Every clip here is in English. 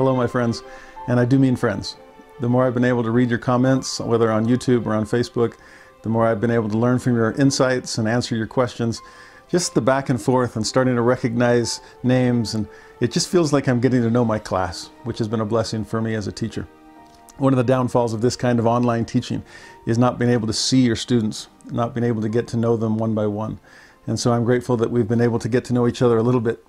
Hello, my friends, and I do mean friends. The more I've been able to read your comments, whether on YouTube or on Facebook, the more I've been able to learn from your insights and answer your questions. Just the back and forth and starting to recognize names, and it just feels like I'm getting to know my class, which has been a blessing for me as a teacher. One of the downfalls of this kind of online teaching is not being able to see your students, not being able to get to know them one by one. And so I'm grateful that we've been able to get to know each other a little bit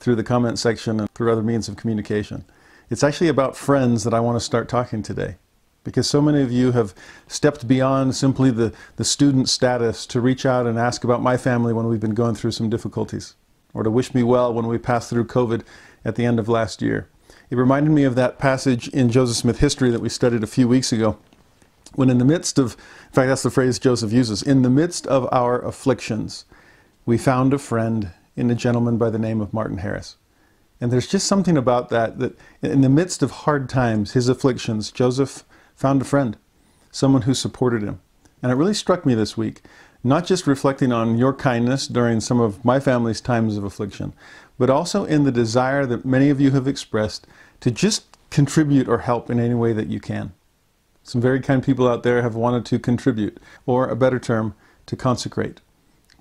through the comment section and through other means of communication. It's actually about friends that I want to start talking today because so many of you have stepped beyond simply the, the student status to reach out and ask about my family when we've been going through some difficulties or to wish me well when we passed through COVID at the end of last year. It reminded me of that passage in Joseph Smith history that we studied a few weeks ago when in the midst of, in fact, that's the phrase Joseph uses, in the midst of our afflictions, we found a friend in a gentleman by the name of Martin Harris. And there's just something about that, that in the midst of hard times, his afflictions, Joseph found a friend, someone who supported him. And it really struck me this week, not just reflecting on your kindness during some of my family's times of affliction, but also in the desire that many of you have expressed to just contribute or help in any way that you can. Some very kind people out there have wanted to contribute, or a better term, to consecrate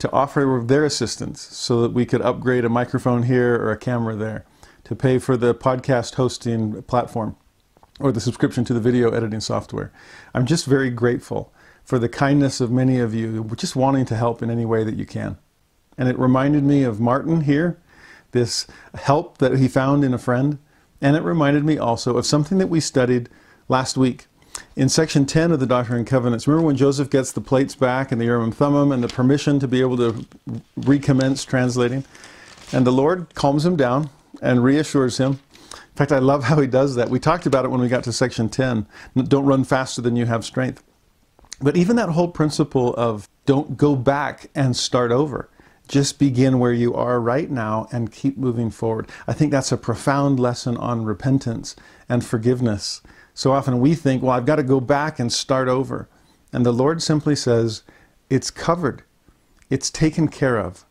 to offer their assistance so that we could upgrade a microphone here or a camera there, to pay for the podcast hosting platform or the subscription to the video editing software. I'm just very grateful for the kindness of many of you just wanting to help in any way that you can. And it reminded me of Martin here, this help that he found in a friend. And it reminded me also of something that we studied last week in section 10 of the Doctrine and Covenants, remember when Joseph gets the plates back and the Urim and Thummim and the permission to be able to recommence translating? And the Lord calms him down and reassures him. In fact, I love how he does that. We talked about it when we got to section 10. Don't run faster than you have strength. But even that whole principle of don't go back and start over. Just begin where you are right now and keep moving forward. I think that's a profound lesson on repentance and forgiveness so often we think, well, I've got to go back and start over. And the Lord simply says, it's covered, it's taken care of.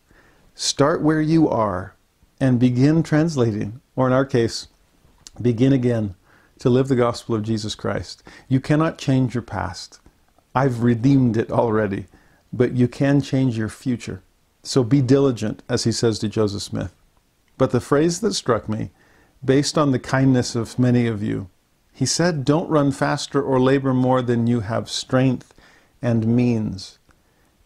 Start where you are and begin translating, or in our case, begin again to live the gospel of Jesus Christ. You cannot change your past. I've redeemed it already, but you can change your future. So be diligent, as he says to Joseph Smith. But the phrase that struck me, based on the kindness of many of you, he said, Don't run faster or labor more than you have strength and means.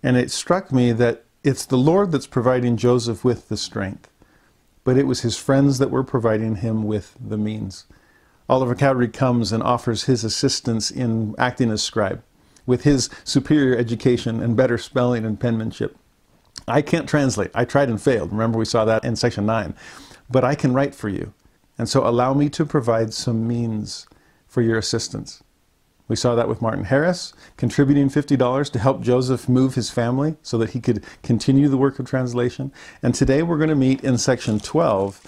And it struck me that it's the Lord that's providing Joseph with the strength, but it was his friends that were providing him with the means. Oliver Cowdery comes and offers his assistance in acting as scribe with his superior education and better spelling and penmanship. I can't translate. I tried and failed. Remember, we saw that in section 9. But I can write for you. And so allow me to provide some means for your assistance. We saw that with Martin Harris, contributing $50 to help Joseph move his family so that he could continue the work of translation. And today we're going to meet in section 12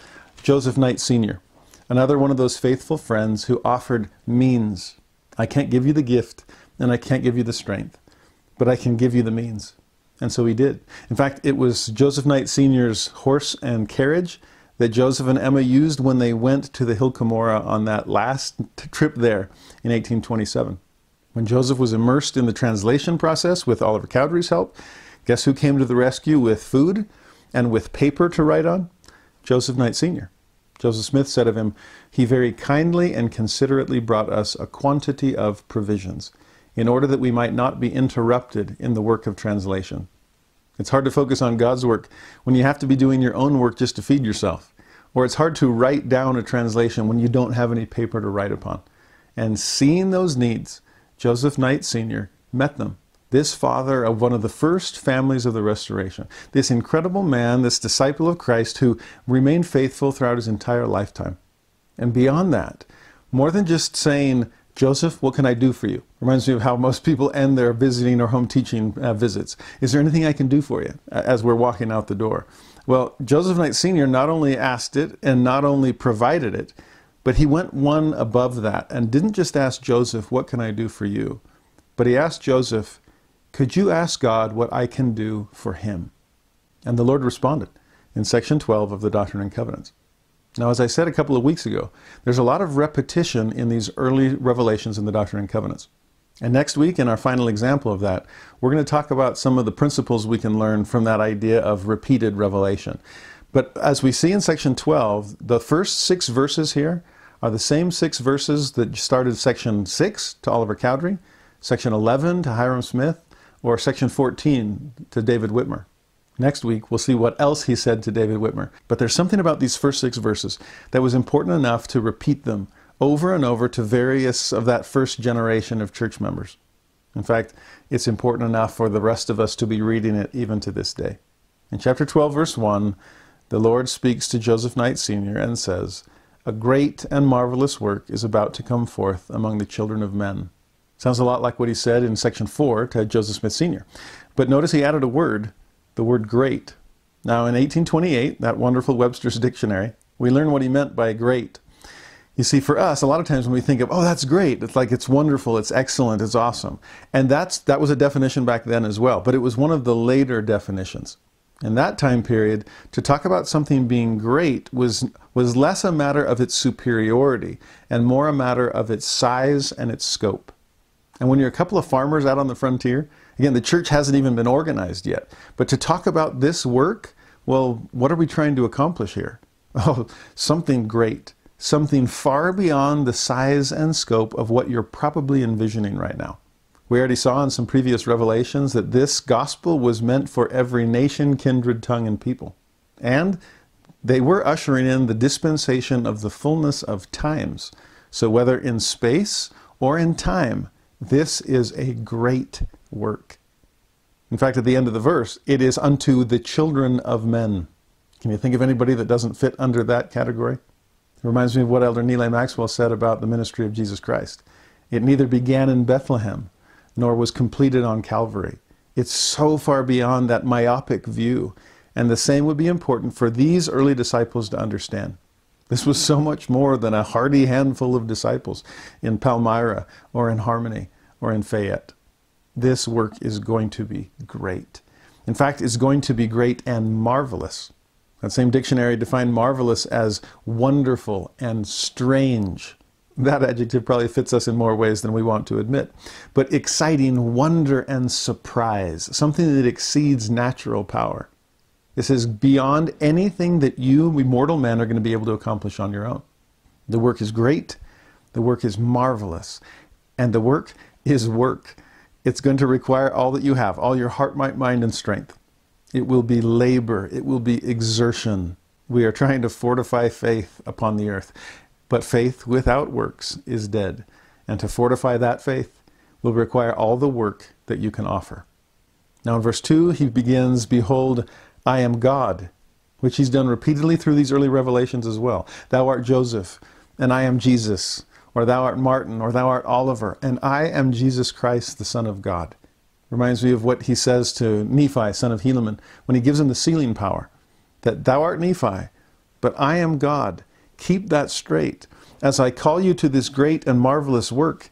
Joseph Knight Sr., another one of those faithful friends who offered means. I can't give you the gift and I can't give you the strength, but I can give you the means. And so he did. In fact, it was Joseph Knight Sr.'s horse and carriage that Joseph and Emma used when they went to the Hill Cumorah on that last trip there in 1827. When Joseph was immersed in the translation process with Oliver Cowdery's help, guess who came to the rescue with food and with paper to write on? Joseph Knight Sr. Joseph Smith said of him, He very kindly and considerately brought us a quantity of provisions, in order that we might not be interrupted in the work of translation. It's hard to focus on God's work when you have to be doing your own work just to feed yourself. Or it's hard to write down a translation when you don't have any paper to write upon. And seeing those needs, Joseph Knight Sr. met them this father of one of the first families of the restoration, this incredible man, this disciple of Christ who remained faithful throughout his entire lifetime. And beyond that, more than just saying, Joseph, what can I do for you? Reminds me of how most people end their visiting or home teaching uh, visits. Is there anything I can do for you as we're walking out the door? Well, Joseph Knight Sr. not only asked it and not only provided it, but he went one above that and didn't just ask Joseph, What can I do for you? But he asked Joseph, Could you ask God what I can do for him? And the Lord responded in section 12 of the Doctrine and Covenants. Now, as I said a couple of weeks ago, there's a lot of repetition in these early revelations in the Doctrine and Covenants. And next week, in our final example of that, we're going to talk about some of the principles we can learn from that idea of repeated revelation. But as we see in section 12, the first six verses here are the same six verses that started section 6 to Oliver Cowdery, section 11 to Hyrum Smith, or section 14 to David Whitmer. Next week, we'll see what else he said to David Whitmer. But there's something about these first six verses that was important enough to repeat them over and over to various of that first generation of church members. In fact, it's important enough for the rest of us to be reading it even to this day. In chapter 12, verse 1, the Lord speaks to Joseph Knight Sr. and says, A great and marvelous work is about to come forth among the children of men. Sounds a lot like what he said in section 4 to Joseph Smith Sr. But notice he added a word the word great. Now, in 1828, that wonderful Webster's Dictionary, we learn what he meant by great. You see, for us, a lot of times when we think of, oh, that's great, it's like it's wonderful, it's excellent, it's awesome. And that's, that was a definition back then as well, but it was one of the later definitions. In that time period, to talk about something being great was, was less a matter of its superiority and more a matter of its size and its scope. And when you're a couple of farmers out on the frontier, Again, the church hasn't even been organized yet. But to talk about this work, well, what are we trying to accomplish here? Oh, something great, something far beyond the size and scope of what you're probably envisioning right now. We already saw in some previous revelations that this gospel was meant for every nation, kindred, tongue, and people. And they were ushering in the dispensation of the fullness of times. So, whether in space or in time, this is a great work. In fact, at the end of the verse, it is unto the children of men. Can you think of anybody that doesn't fit under that category? It reminds me of what Elder Neal Maxwell said about the ministry of Jesus Christ. It neither began in Bethlehem nor was completed on Calvary. It's so far beyond that myopic view. And the same would be important for these early disciples to understand. This was so much more than a hardy handful of disciples in Palmyra or in Harmony or in Fayette this work is going to be great. In fact, it's going to be great and marvelous. That same dictionary defined marvelous as wonderful and strange. That adjective probably fits us in more ways than we want to admit. But exciting wonder and surprise, something that exceeds natural power. This is beyond anything that you, we mortal men, are going to be able to accomplish on your own. The work is great, the work is marvelous, and the work is work. It's going to require all that you have, all your heart, might, mind, and strength. It will be labor, it will be exertion. We are trying to fortify faith upon the earth. But faith without works is dead. And to fortify that faith will require all the work that you can offer. Now, in verse 2, he begins, Behold, I am God, which he's done repeatedly through these early revelations as well. Thou art Joseph, and I am Jesus or thou art Martin, or thou art Oliver, and I am Jesus Christ, the Son of God. Reminds me of what he says to Nephi, son of Helaman, when he gives him the sealing power that thou art Nephi, but I am God. Keep that straight. As I call you to this great and marvelous work,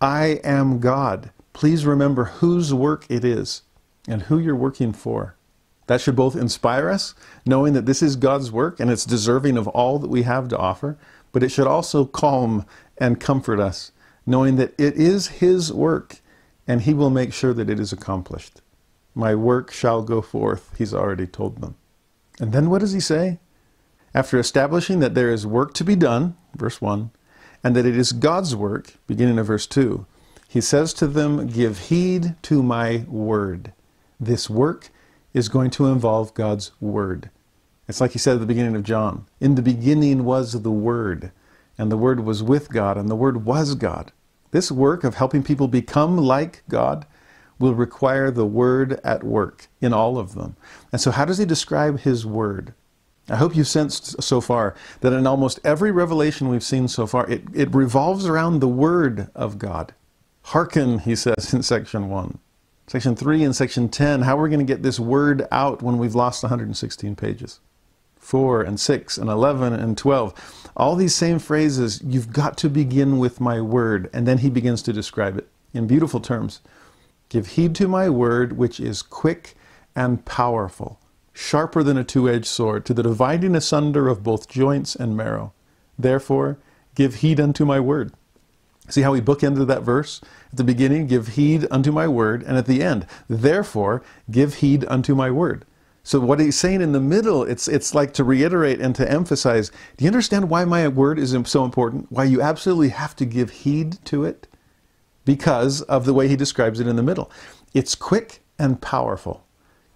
I am God. Please remember whose work it is and who you're working for. That should both inspire us, knowing that this is God's work and it's deserving of all that we have to offer, but it should also calm and comfort us, knowing that it is His work and He will make sure that it is accomplished. My work shall go forth, He's already told them. And then what does He say? After establishing that there is work to be done, verse 1, and that it is God's work, beginning of verse 2, He says to them, Give heed to my word. This work is going to involve God's word. It's like he said at the beginning of John In the beginning was the Word, and the Word was with God, and the Word was God. This work of helping people become like God will require the Word at work in all of them. And so, how does he describe his Word? I hope you've sensed so far that in almost every revelation we've seen so far, it, it revolves around the Word of God. Hearken, he says in section 1. Section 3 and section 10, how are we going to get this Word out when we've lost 116 pages? 4 and 6 and 11 and 12. All these same phrases, you've got to begin with my Word. And then he begins to describe it in beautiful terms. Give heed to my Word, which is quick and powerful sharper than a two edged sword, to the dividing asunder of both joints and marrow. Therefore, give heed unto my word. See how we bookended that verse? At the beginning, give heed unto my word, and at the end, therefore, give heed unto my word. So what he's saying in the middle, it's it's like to reiterate and to emphasize. Do you understand why my word is so important? Why you absolutely have to give heed to it? Because of the way he describes it in the middle. It's quick and powerful.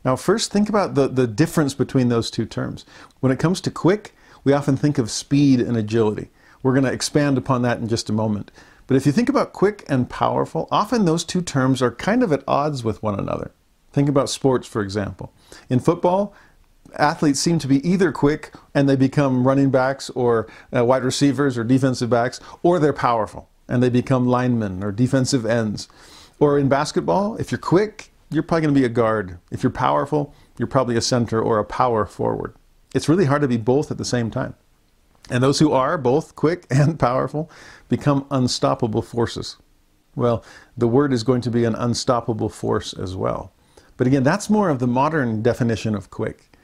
Now, first, think about the, the difference between those two terms. When it comes to quick, we often think of speed and agility. We're going to expand upon that in just a moment. But if you think about quick and powerful, often those two terms are kind of at odds with one another. Think about sports, for example. In football, athletes seem to be either quick and they become running backs or uh, wide receivers or defensive backs, or they're powerful and they become linemen or defensive ends. Or in basketball, if you're quick, you're probably going to be a guard. If you're powerful, you're probably a center or a power forward. It's really hard to be both at the same time. And those who are both quick and powerful become unstoppable forces. Well, the word is going to be an unstoppable force as well. But again, that's more of the modern definition of quick.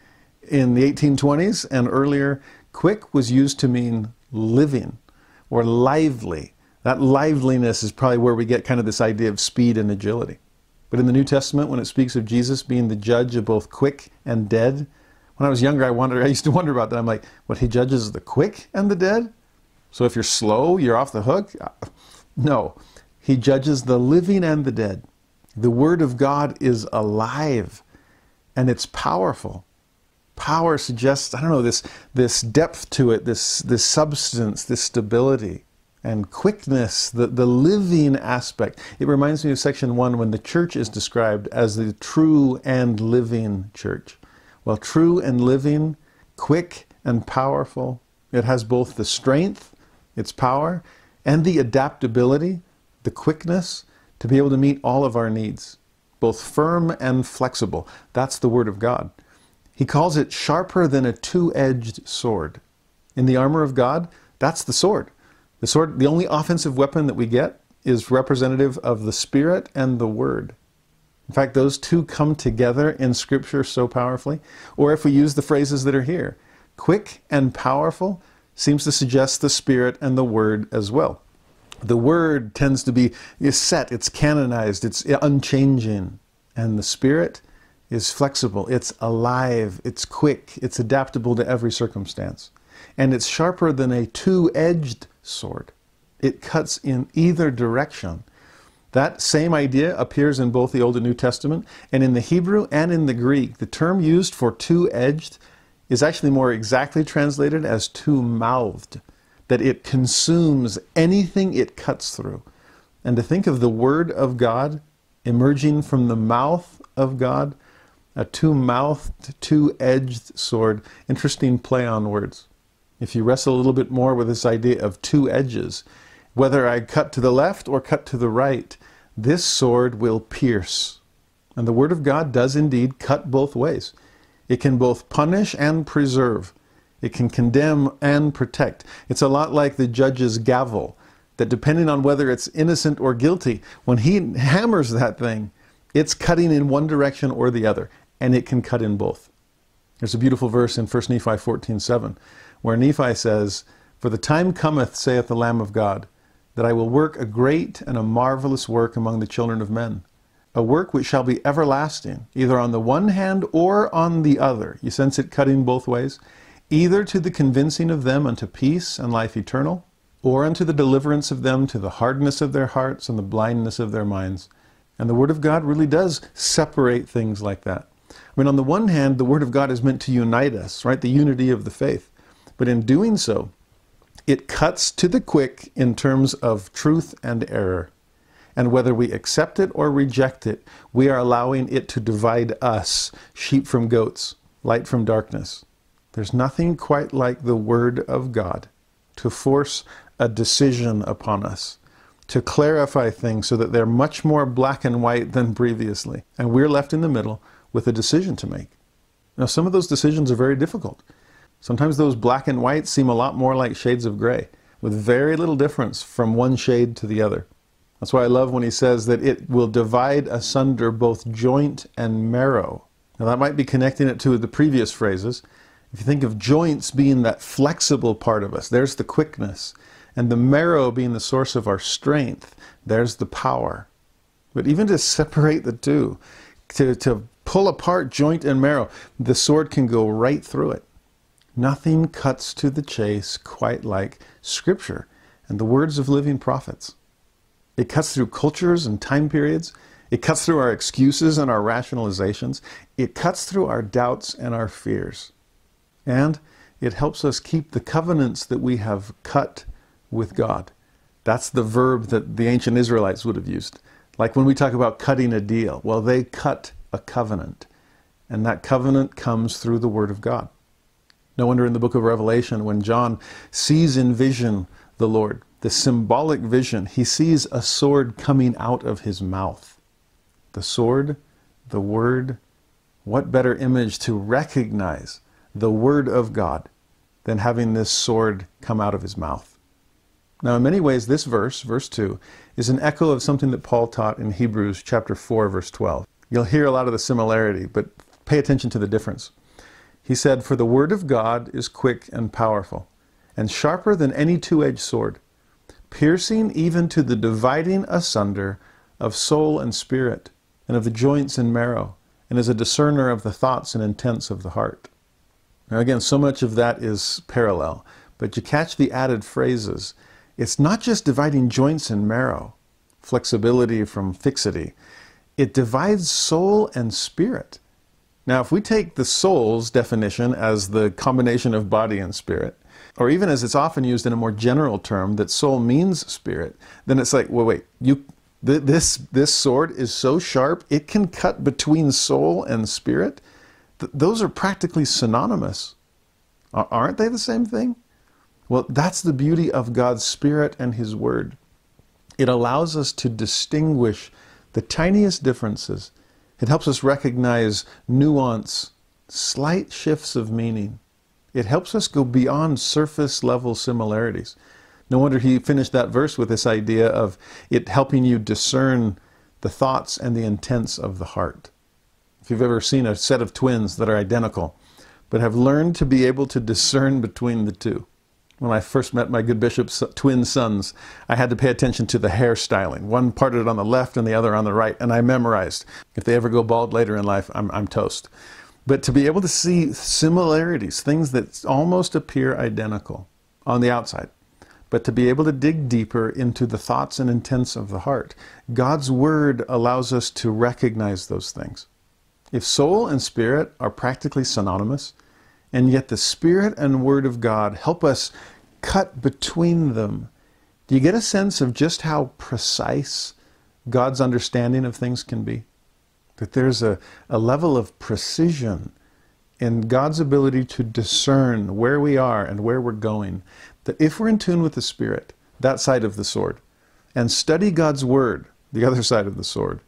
In the 1820s and earlier, quick was used to mean living or lively. That liveliness is probably where we get kind of this idea of speed and agility. But in the New Testament, when it speaks of Jesus being the judge of both quick and dead, when I was younger, I wondered, I used to wonder about that. I'm like, what he judges the quick and the dead? So if you're slow, you're off the hook? Uh, no. He judges the living and the dead. The Word of God is alive and it's powerful. Power suggests, I don't know, this, this depth to it, this, this substance, this stability and quickness, the, the living aspect. It reminds me of section one when the church is described as the true and living church. Well, true and living, quick and powerful. It has both the strength, its power, and the adaptability, the quickness to be able to meet all of our needs, both firm and flexible. That's the Word of God. He calls it sharper than a two edged sword. In the armor of God, that's the sword. The sword, the only offensive weapon that we get is representative of the Spirit and the Word. In fact, those two come together in Scripture so powerfully. Or if we use the phrases that are here, quick and powerful seems to suggest the Spirit and the Word as well. The Word tends to be is set, it's canonized, it's unchanging. And the Spirit is flexible, it's alive, it's quick, it's adaptable to every circumstance. And it's sharper than a two edged sword. It cuts in either direction. That same idea appears in both the Old and New Testament, and in the Hebrew and in the Greek. The term used for two edged is actually more exactly translated as two mouthed, that it consumes anything it cuts through. And to think of the Word of God emerging from the mouth of God, a two mouthed, two edged sword. Interesting play on words if you wrestle a little bit more with this idea of two edges, whether I cut to the left or cut to the right, this sword will pierce. And the Word of God does indeed cut both ways. It can both punish and preserve. It can condemn and protect. It's a lot like the judge's gavel, that depending on whether it's innocent or guilty, when he hammers that thing, it's cutting in one direction or the other, and it can cut in both. There's a beautiful verse in 1 Nephi 14 7 where Nephi says, For the time cometh, saith the Lamb of God, that I will work a great and a marvelous work among the children of men, a work which shall be everlasting, either on the one hand or on the other. You sense it cutting both ways? Either to the convincing of them unto peace and life eternal, or unto the deliverance of them to the hardness of their hearts and the blindness of their minds. And the Word of God really does separate things like that. I mean, on the one hand, the Word of God is meant to unite us, right? The unity of the faith. But in doing so, it cuts to the quick in terms of truth and error. And whether we accept it or reject it, we are allowing it to divide us, sheep from goats, light from darkness. There's nothing quite like the Word of God to force a decision upon us, to clarify things so that they're much more black and white than previously. And we're left in the middle with a decision to make. Now, some of those decisions are very difficult. Sometimes those black and white seem a lot more like shades of gray, with very little difference from one shade to the other. That's why I love when he says that it will divide asunder both joint and marrow. Now, that might be connecting it to the previous phrases. If you think of joints being that flexible part of us, there's the quickness. And the marrow being the source of our strength, there's the power. But even to separate the two, to, to pull apart joint and marrow, the sword can go right through it. Nothing cuts to the chase quite like Scripture and the words of living prophets. It cuts through cultures and time periods. It cuts through our excuses and our rationalizations. It cuts through our doubts and our fears. And it helps us keep the covenants that we have cut with God. That's the verb that the ancient Israelites would have used. Like when we talk about cutting a deal, well, they cut a covenant. And that covenant comes through the Word of God. No wonder in the book of Revelation, when John sees in vision the Lord, the symbolic vision, he sees a sword coming out of his mouth. The sword, the Word, what better image to recognize the Word of God than having this sword come out of his mouth? Now, in many ways, this verse, verse 2, is an echo of something that Paul taught in Hebrews chapter 4, verse 12. You'll hear a lot of the similarity, but pay attention to the difference. He said, For the word of God is quick and powerful, and sharper than any two edged sword, piercing even to the dividing asunder of soul and spirit, and of the joints and marrow, and is a discerner of the thoughts and intents of the heart. Now, again, so much of that is parallel, but you catch the added phrases. It's not just dividing joints and marrow, flexibility from fixity, it divides soul and spirit. Now, if we take the soul's definition as the combination of body and spirit, or even as it's often used in a more general term that soul means spirit, then it's like, well, wait, you th- this this sword is so sharp it can cut between soul and spirit. Th- those are practically synonymous, aren't they? The same thing. Well, that's the beauty of God's Spirit and His Word. It allows us to distinguish the tiniest differences it helps us recognize nuance, slight shifts of meaning. It helps us go beyond surface level similarities. No wonder he finished that verse with this idea of it helping you discern the thoughts and the intents of the heart. If you've ever seen a set of twins that are identical, but have learned to be able to discern between the two, when I first met my good bishop's twin sons, I had to pay attention to the hairstyling. One parted on the left and the other on the right, and I memorized. If they ever go bald later in life, I'm, I'm toast. But to be able to see similarities, things that almost appear identical on the outside, but to be able to dig deeper into the thoughts and intents of the heart, God's Word allows us to recognize those things. If soul and spirit are practically synonymous, and yet the Spirit and Word of God help us cut between them. Do you get a sense of just how precise God's understanding of things can be? That there's a, a level of precision in God's ability to discern where we are and where we're going. That if we're in tune with the Spirit, that side of the sword, and study God's Word, the other side of the sword,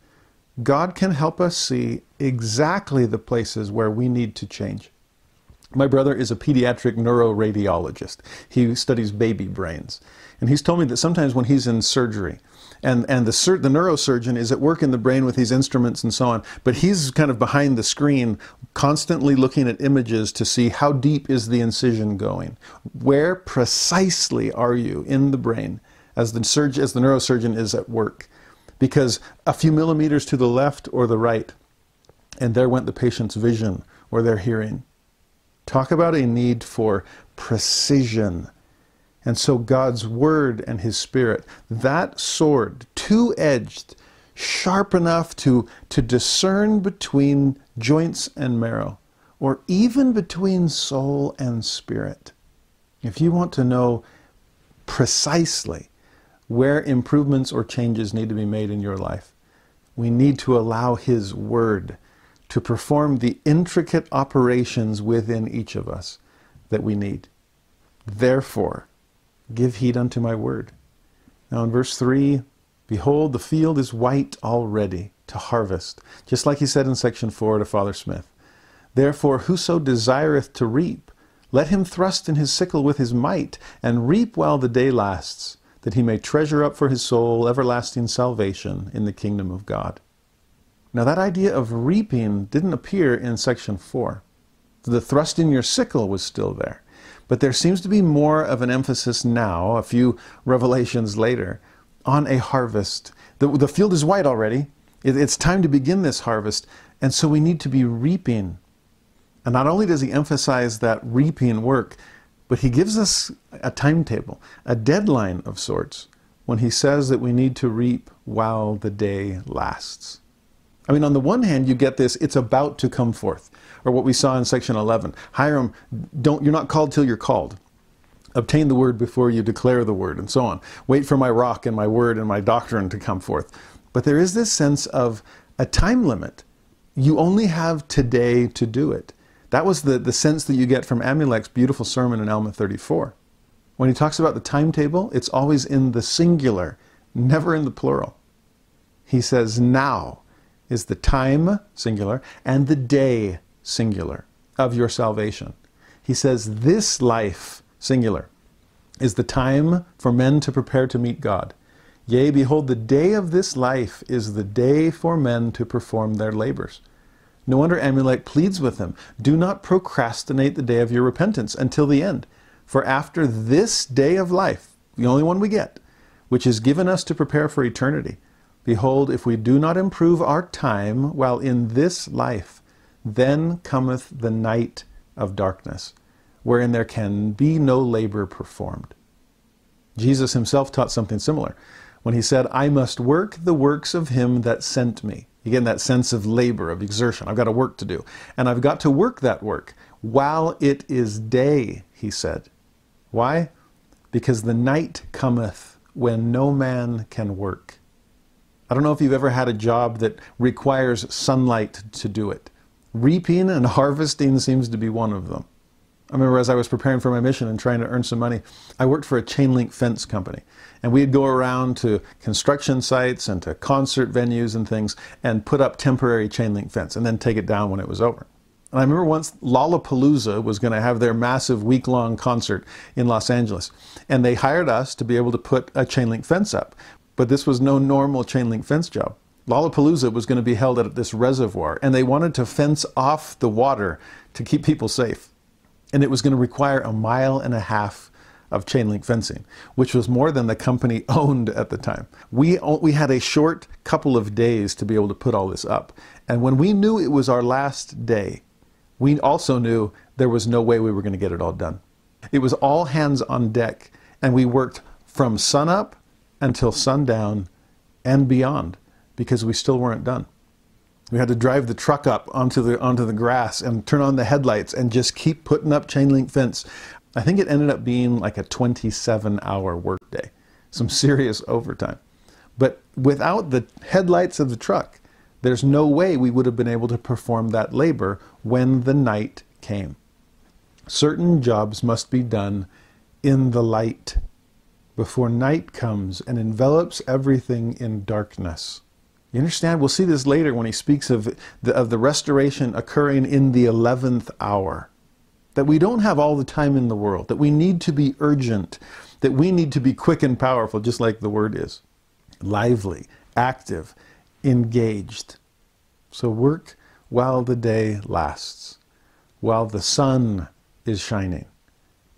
God can help us see exactly the places where we need to change. My brother is a pediatric neuroradiologist. He studies baby brains. And he's told me that sometimes when he's in surgery, and, and the, sur- the neurosurgeon is at work in the brain with these instruments and so on, but he's kind of behind the screen, constantly looking at images to see how deep is the incision going. Where precisely are you in the brain as the, surg- as the neurosurgeon is at work? Because a few millimeters to the left or the right, and there went the patient's vision or their hearing. Talk about a need for precision. And so God's Word and His Spirit, that sword, two edged, sharp enough to, to discern between joints and marrow, or even between soul and spirit. If you want to know precisely where improvements or changes need to be made in your life. We need to allow His Word to perform the intricate operations within each of us that we need. Therefore, give heed unto my word. Now in verse 3, behold, the field is white already to harvest, just like he said in section 4 to Father Smith. Therefore, whoso desireth to reap, let him thrust in his sickle with his might, and reap while the day lasts, that he may treasure up for his soul everlasting salvation in the kingdom of God. Now, that idea of reaping didn't appear in section 4. The thrust in your sickle was still there. But there seems to be more of an emphasis now, a few revelations later, on a harvest. The, the field is white already. It, it's time to begin this harvest. And so we need to be reaping. And not only does he emphasize that reaping work, but he gives us a timetable, a deadline of sorts, when he says that we need to reap while the day lasts. I mean, on the one hand, you get this, it's about to come forth or what we saw in section 11. Hyrum, don't, you're not called till you're called. Obtain the word before you declare the word, and so on. Wait for my rock and my word and my doctrine to come forth. But there is this sense of a time limit. You only have today to do it. That was the, the sense that you get from Amulek's beautiful sermon in Alma 34. When he talks about the timetable, it's always in the singular, never in the plural. He says, now is the time, singular, and the day, singular, of your salvation. He says, This life, singular, is the time for men to prepare to meet God. Yea, behold, the day of this life is the day for men to perform their labors. No wonder Amulek pleads with them do not procrastinate the day of your repentance until the end. For after this day of life, the only one we get, which is given us to prepare for eternity, behold, if we do not improve our time while in this life, then cometh the night of darkness, wherein there can be no labor performed. Jesus himself taught something similar when he said, I must work the works of him that sent me. Again, that sense of labor, of exertion. I've got a work to do. And I've got to work that work while it is day, he said. Why? Because the night cometh when no man can work. I don't know if you've ever had a job that requires sunlight to do it. Reaping and harvesting seems to be one of them. I remember as I was preparing for my mission and trying to earn some money, I worked for a chain link fence company. And we'd go around to construction sites and to concert venues and things and put up temporary chain link fence and then take it down when it was over. And I remember once Lollapalooza was going to have their massive week long concert in Los Angeles. And they hired us to be able to put a chain link fence up. But this was no normal chain link fence job. Lollapalooza was going to be held at this reservoir, and they wanted to fence off the water to keep people safe. And it was going to require a mile and a half of chain link fencing, which was more than the company owned at the time. We, we had a short couple of days to be able to put all this up. And when we knew it was our last day, we also knew there was no way we were going to get it all done. It was all hands on deck, and we worked from sunup until sundown and beyond because we still weren't done. We had to drive the truck up onto the onto the grass and turn on the headlights and just keep putting up chain link fence. I think it ended up being like a 27 hour workday, some serious overtime. But without the headlights of the truck, there's no way we would have been able to perform that labor when the night came. Certain jobs must be done in the light before night comes and envelops everything in darkness. You understand? We'll see this later when he speaks of the, of the restoration occurring in the 11th hour. That we don't have all the time in the world, that we need to be urgent, that we need to be quick and powerful, just like the word is. Lively, active, engaged. So work while the day lasts, while the sun is shining,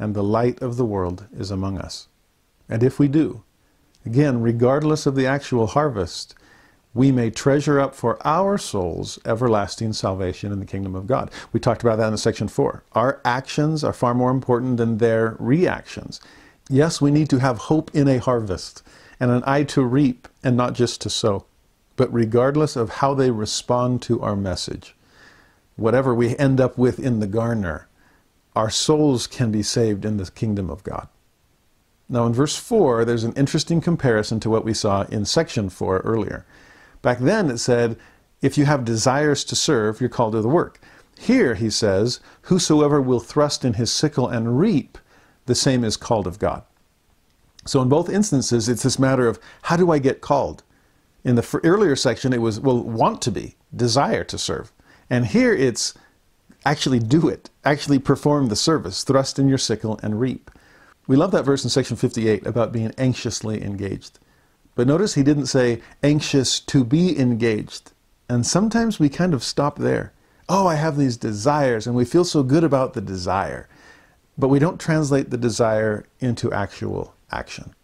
and the light of the world is among us. And if we do, again, regardless of the actual harvest, we may treasure up for our souls everlasting salvation in the kingdom of God. We talked about that in section four. Our actions are far more important than their reactions. Yes, we need to have hope in a harvest and an eye to reap and not just to sow. But regardless of how they respond to our message, whatever we end up with in the garner, our souls can be saved in the kingdom of God. Now, in verse 4, there's an interesting comparison to what we saw in section 4 earlier. Back then, it said, if you have desires to serve, you're called to the work. Here, he says, whosoever will thrust in his sickle and reap, the same is called of God. So, in both instances, it's this matter of how do I get called? In the earlier section, it was, well, want to be, desire to serve. And here it's actually do it, actually perform the service, thrust in your sickle and reap. We love that verse in section 58 about being anxiously engaged. But notice he didn't say anxious to be engaged. And sometimes we kind of stop there. Oh, I have these desires, and we feel so good about the desire. But we don't translate the desire into actual action.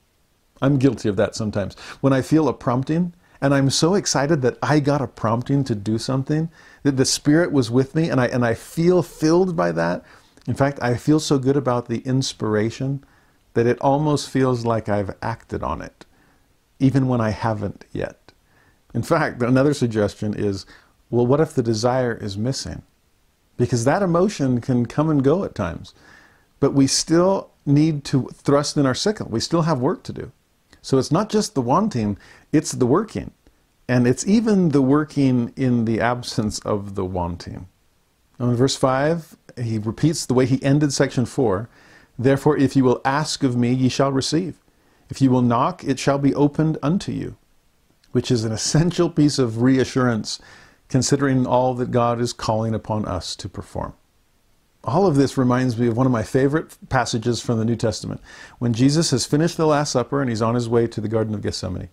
I'm guilty of that sometimes. When I feel a prompting, and I'm so excited that I got a prompting to do something, that the Spirit was with me, and I, and I feel filled by that. In fact, I feel so good about the inspiration that it almost feels like I've acted on it, even when I haven't yet. In fact, another suggestion is well, what if the desire is missing? Because that emotion can come and go at times, but we still need to thrust in our sickle. We still have work to do. So it's not just the wanting, it's the working. And it's even the working in the absence of the wanting. Now in verse 5, he repeats the way he ended section 4 Therefore, if you will ask of me, ye shall receive. If you will knock, it shall be opened unto you, which is an essential piece of reassurance considering all that God is calling upon us to perform. All of this reminds me of one of my favorite passages from the New Testament. When Jesus has finished the Last Supper and he's on his way to the Garden of Gethsemane.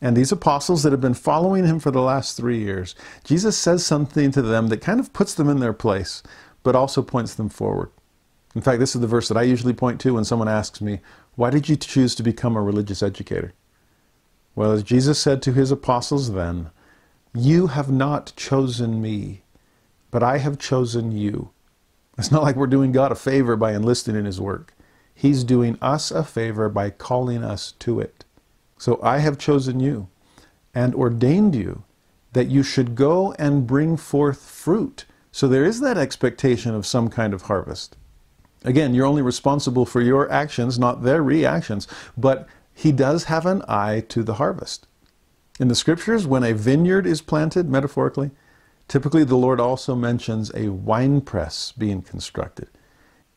And these apostles that have been following him for the last three years, Jesus says something to them that kind of puts them in their place, but also points them forward. In fact, this is the verse that I usually point to when someone asks me, Why did you choose to become a religious educator? Well, as Jesus said to his apostles then, You have not chosen me, but I have chosen you. It's not like we're doing God a favor by enlisting in his work. He's doing us a favor by calling us to it. So I have chosen you and ordained you that you should go and bring forth fruit. So there is that expectation of some kind of harvest. Again, you're only responsible for your actions, not their reactions, but he does have an eye to the harvest. In the scriptures, when a vineyard is planted, metaphorically, typically the Lord also mentions a winepress being constructed.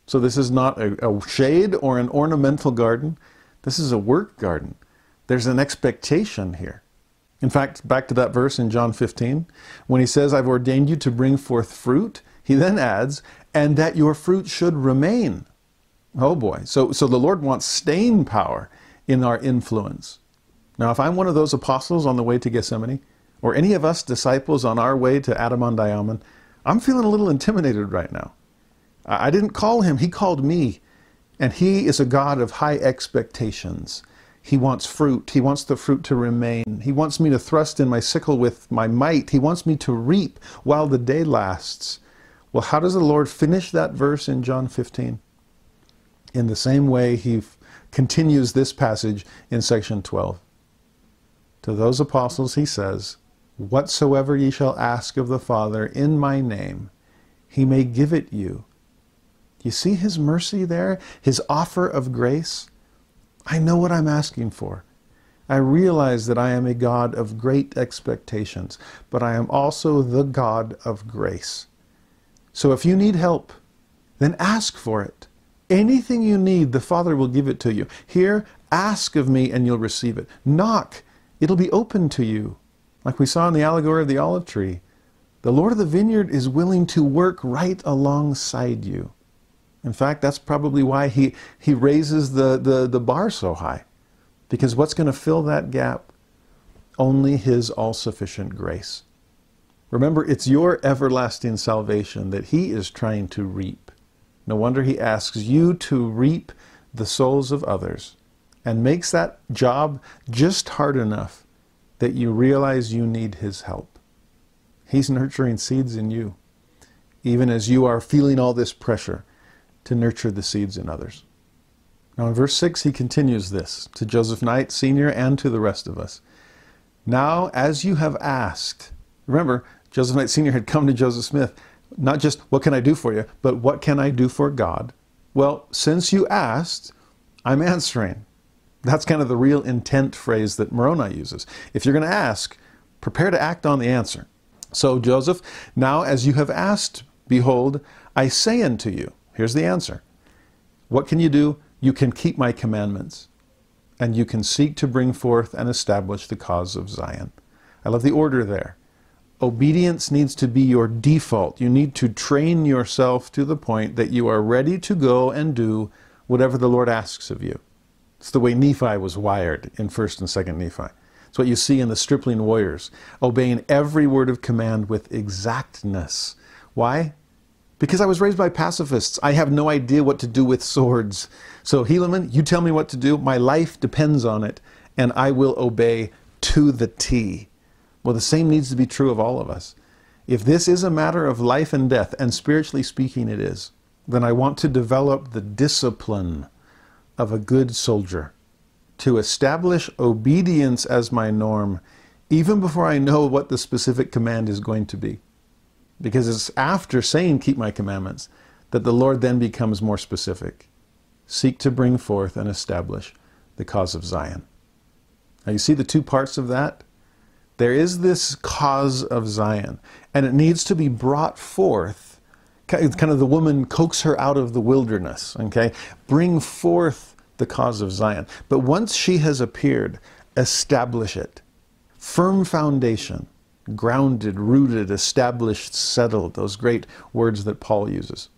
So this is not a, a shade or an ornamental garden. This is a work garden. There's an expectation here. In fact, back to that verse in John 15, when he says, I've ordained you to bring forth fruit, he then adds, and that your fruit should remain. Oh boy. So, so the Lord wants staying power in our influence. Now, if I'm one of those apostles on the way to Gethsemane, or any of us disciples on our way to Adam-ondi-Ahman, I'm feeling a little intimidated right now. I didn't call him, he called me. And he is a God of high expectations. He wants fruit. He wants the fruit to remain. He wants me to thrust in my sickle with my might. He wants me to reap while the day lasts. Well, how does the Lord finish that verse in John 15? In the same way he continues this passage in section 12. To those apostles he says, Whatsoever ye shall ask of the Father in my name, he may give it you. You see his mercy there? His offer of grace? I know what I'm asking for. I realize that I am a God of great expectations, but I am also the God of grace. So if you need help, then ask for it. Anything you need, the Father will give it to you. Here, ask of me and you'll receive it. Knock, it'll be open to you. Like we saw in the allegory of the olive tree. The Lord of the vineyard is willing to work right alongside you. In fact, that's probably why he, he raises the, the, the bar so high. Because what's going to fill that gap? Only His all sufficient grace. Remember, it's your everlasting salvation that He is trying to reap. No wonder He asks you to reap the souls of others and makes that job just hard enough that you realize you need His help. He's nurturing seeds in you, even as you are feeling all this pressure to nurture the seeds in others. Now, in verse 6, he continues this to Joseph Knight, Sr., and to the rest of us. Now, as you have asked, remember, Joseph Knight Sr. had come to Joseph Smith, not just, what can I do for you, but what can I do for God? Well, since you asked, I'm answering. That's kind of the real intent phrase that Moroni uses. If you're going to ask, prepare to act on the answer. So, Joseph, now as you have asked, behold, I say unto you, here's the answer. What can you do? You can keep my commandments, and you can seek to bring forth and establish the cause of Zion. I love the order there. Obedience needs to be your default. You need to train yourself to the point that you are ready to go and do whatever the Lord asks of you. It's the way Nephi was wired in 1st and 2nd Nephi. It's what you see in the stripling warriors, obeying every word of command with exactness. Why? Because I was raised by pacifists. I have no idea what to do with swords. So, Helaman, you tell me what to do. My life depends on it, and I will obey to the T. Well, the same needs to be true of all of us. If this is a matter of life and death, and spiritually speaking it is, then I want to develop the discipline of a good soldier to establish obedience as my norm, even before I know what the specific command is going to be. Because it's after saying, Keep my commandments, that the Lord then becomes more specific. Seek to bring forth and establish the cause of Zion. Now, you see the two parts of that? There is this cause of Zion, and it needs to be brought forth. Kind of the woman coax her out of the wilderness, okay? Bring forth the cause of Zion. But once she has appeared, establish it. Firm foundation, grounded, rooted, established, settled, those great words that Paul uses.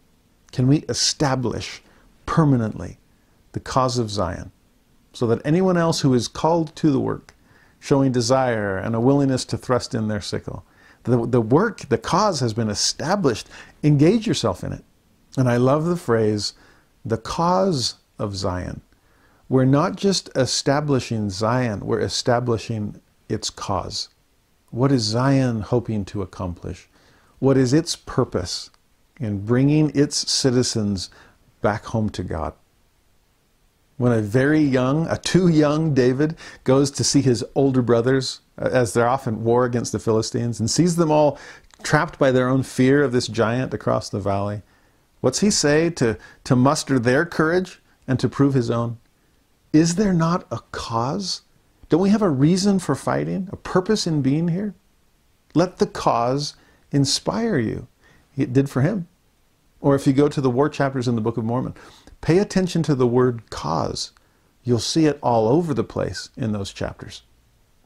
Can we establish permanently the cause of Zion so that anyone else who is called to the work showing desire and a willingness to thrust in their sickle. The, the work, the cause has been established. Engage yourself in it. And I love the phrase, the cause of Zion. We're not just establishing Zion, we're establishing its cause. What is Zion hoping to accomplish? What is its purpose in bringing its citizens back home to God? When a very young, a too young David goes to see his older brothers uh, as they're off in war against the Philistines and sees them all trapped by their own fear of this giant across the valley, what's he say to, to muster their courage and to prove his own? Is there not a cause? Don't we have a reason for fighting, a purpose in being here? Let the cause inspire you. It did for him. Or if you go to the war chapters in the Book of Mormon, Pay attention to the word cause. You'll see it all over the place in those chapters.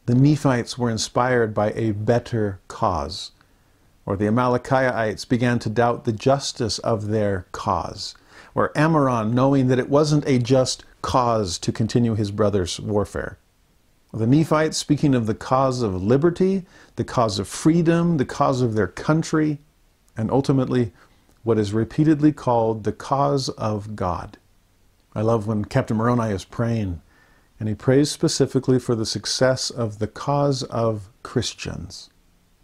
The Nephites were inspired by a better cause, or the Amalekites began to doubt the justice of their cause, or Ammoron, knowing that it wasn't a just cause to continue his brother's warfare. The Nephites, speaking of the cause of liberty, the cause of freedom, the cause of their country, and ultimately what is repeatedly called the cause of God. I love when Captain Moroni is praying, and he prays specifically for the success of the cause of Christians.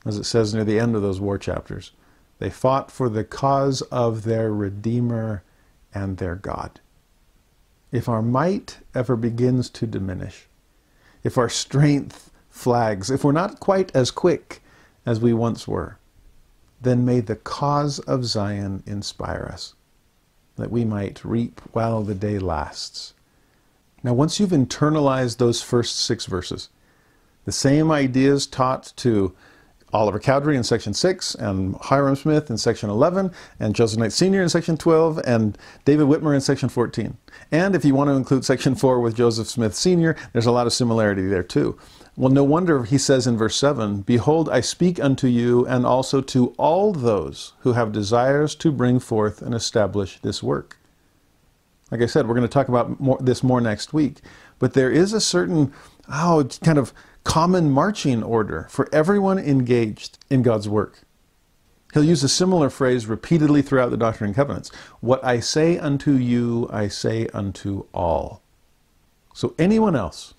As it says near the end of those war chapters, they fought for the cause of their Redeemer and their God. If our might ever begins to diminish, if our strength flags, if we're not quite as quick as we once were, then may the cause of Zion inspire us, that we might reap while the day lasts. Now, once you've internalized those first six verses, the same ideas taught to Oliver Cowdery in section 6, and Hyrum Smith in section 11, and Joseph Knight Sr. in section 12, and David Whitmer in section 14. And if you want to include section 4 with Joseph Smith Sr., there's a lot of similarity there too. Well, no wonder he says in verse 7 Behold, I speak unto you, and also to all those who have desires to bring forth and establish this work. Like I said, we're going to talk about more, this more next week. But there is a certain, oh, kind of common marching order for everyone engaged in God's work. He'll use a similar phrase repeatedly throughout the Doctrine and Covenants. What I say unto you, I say unto all. So anyone else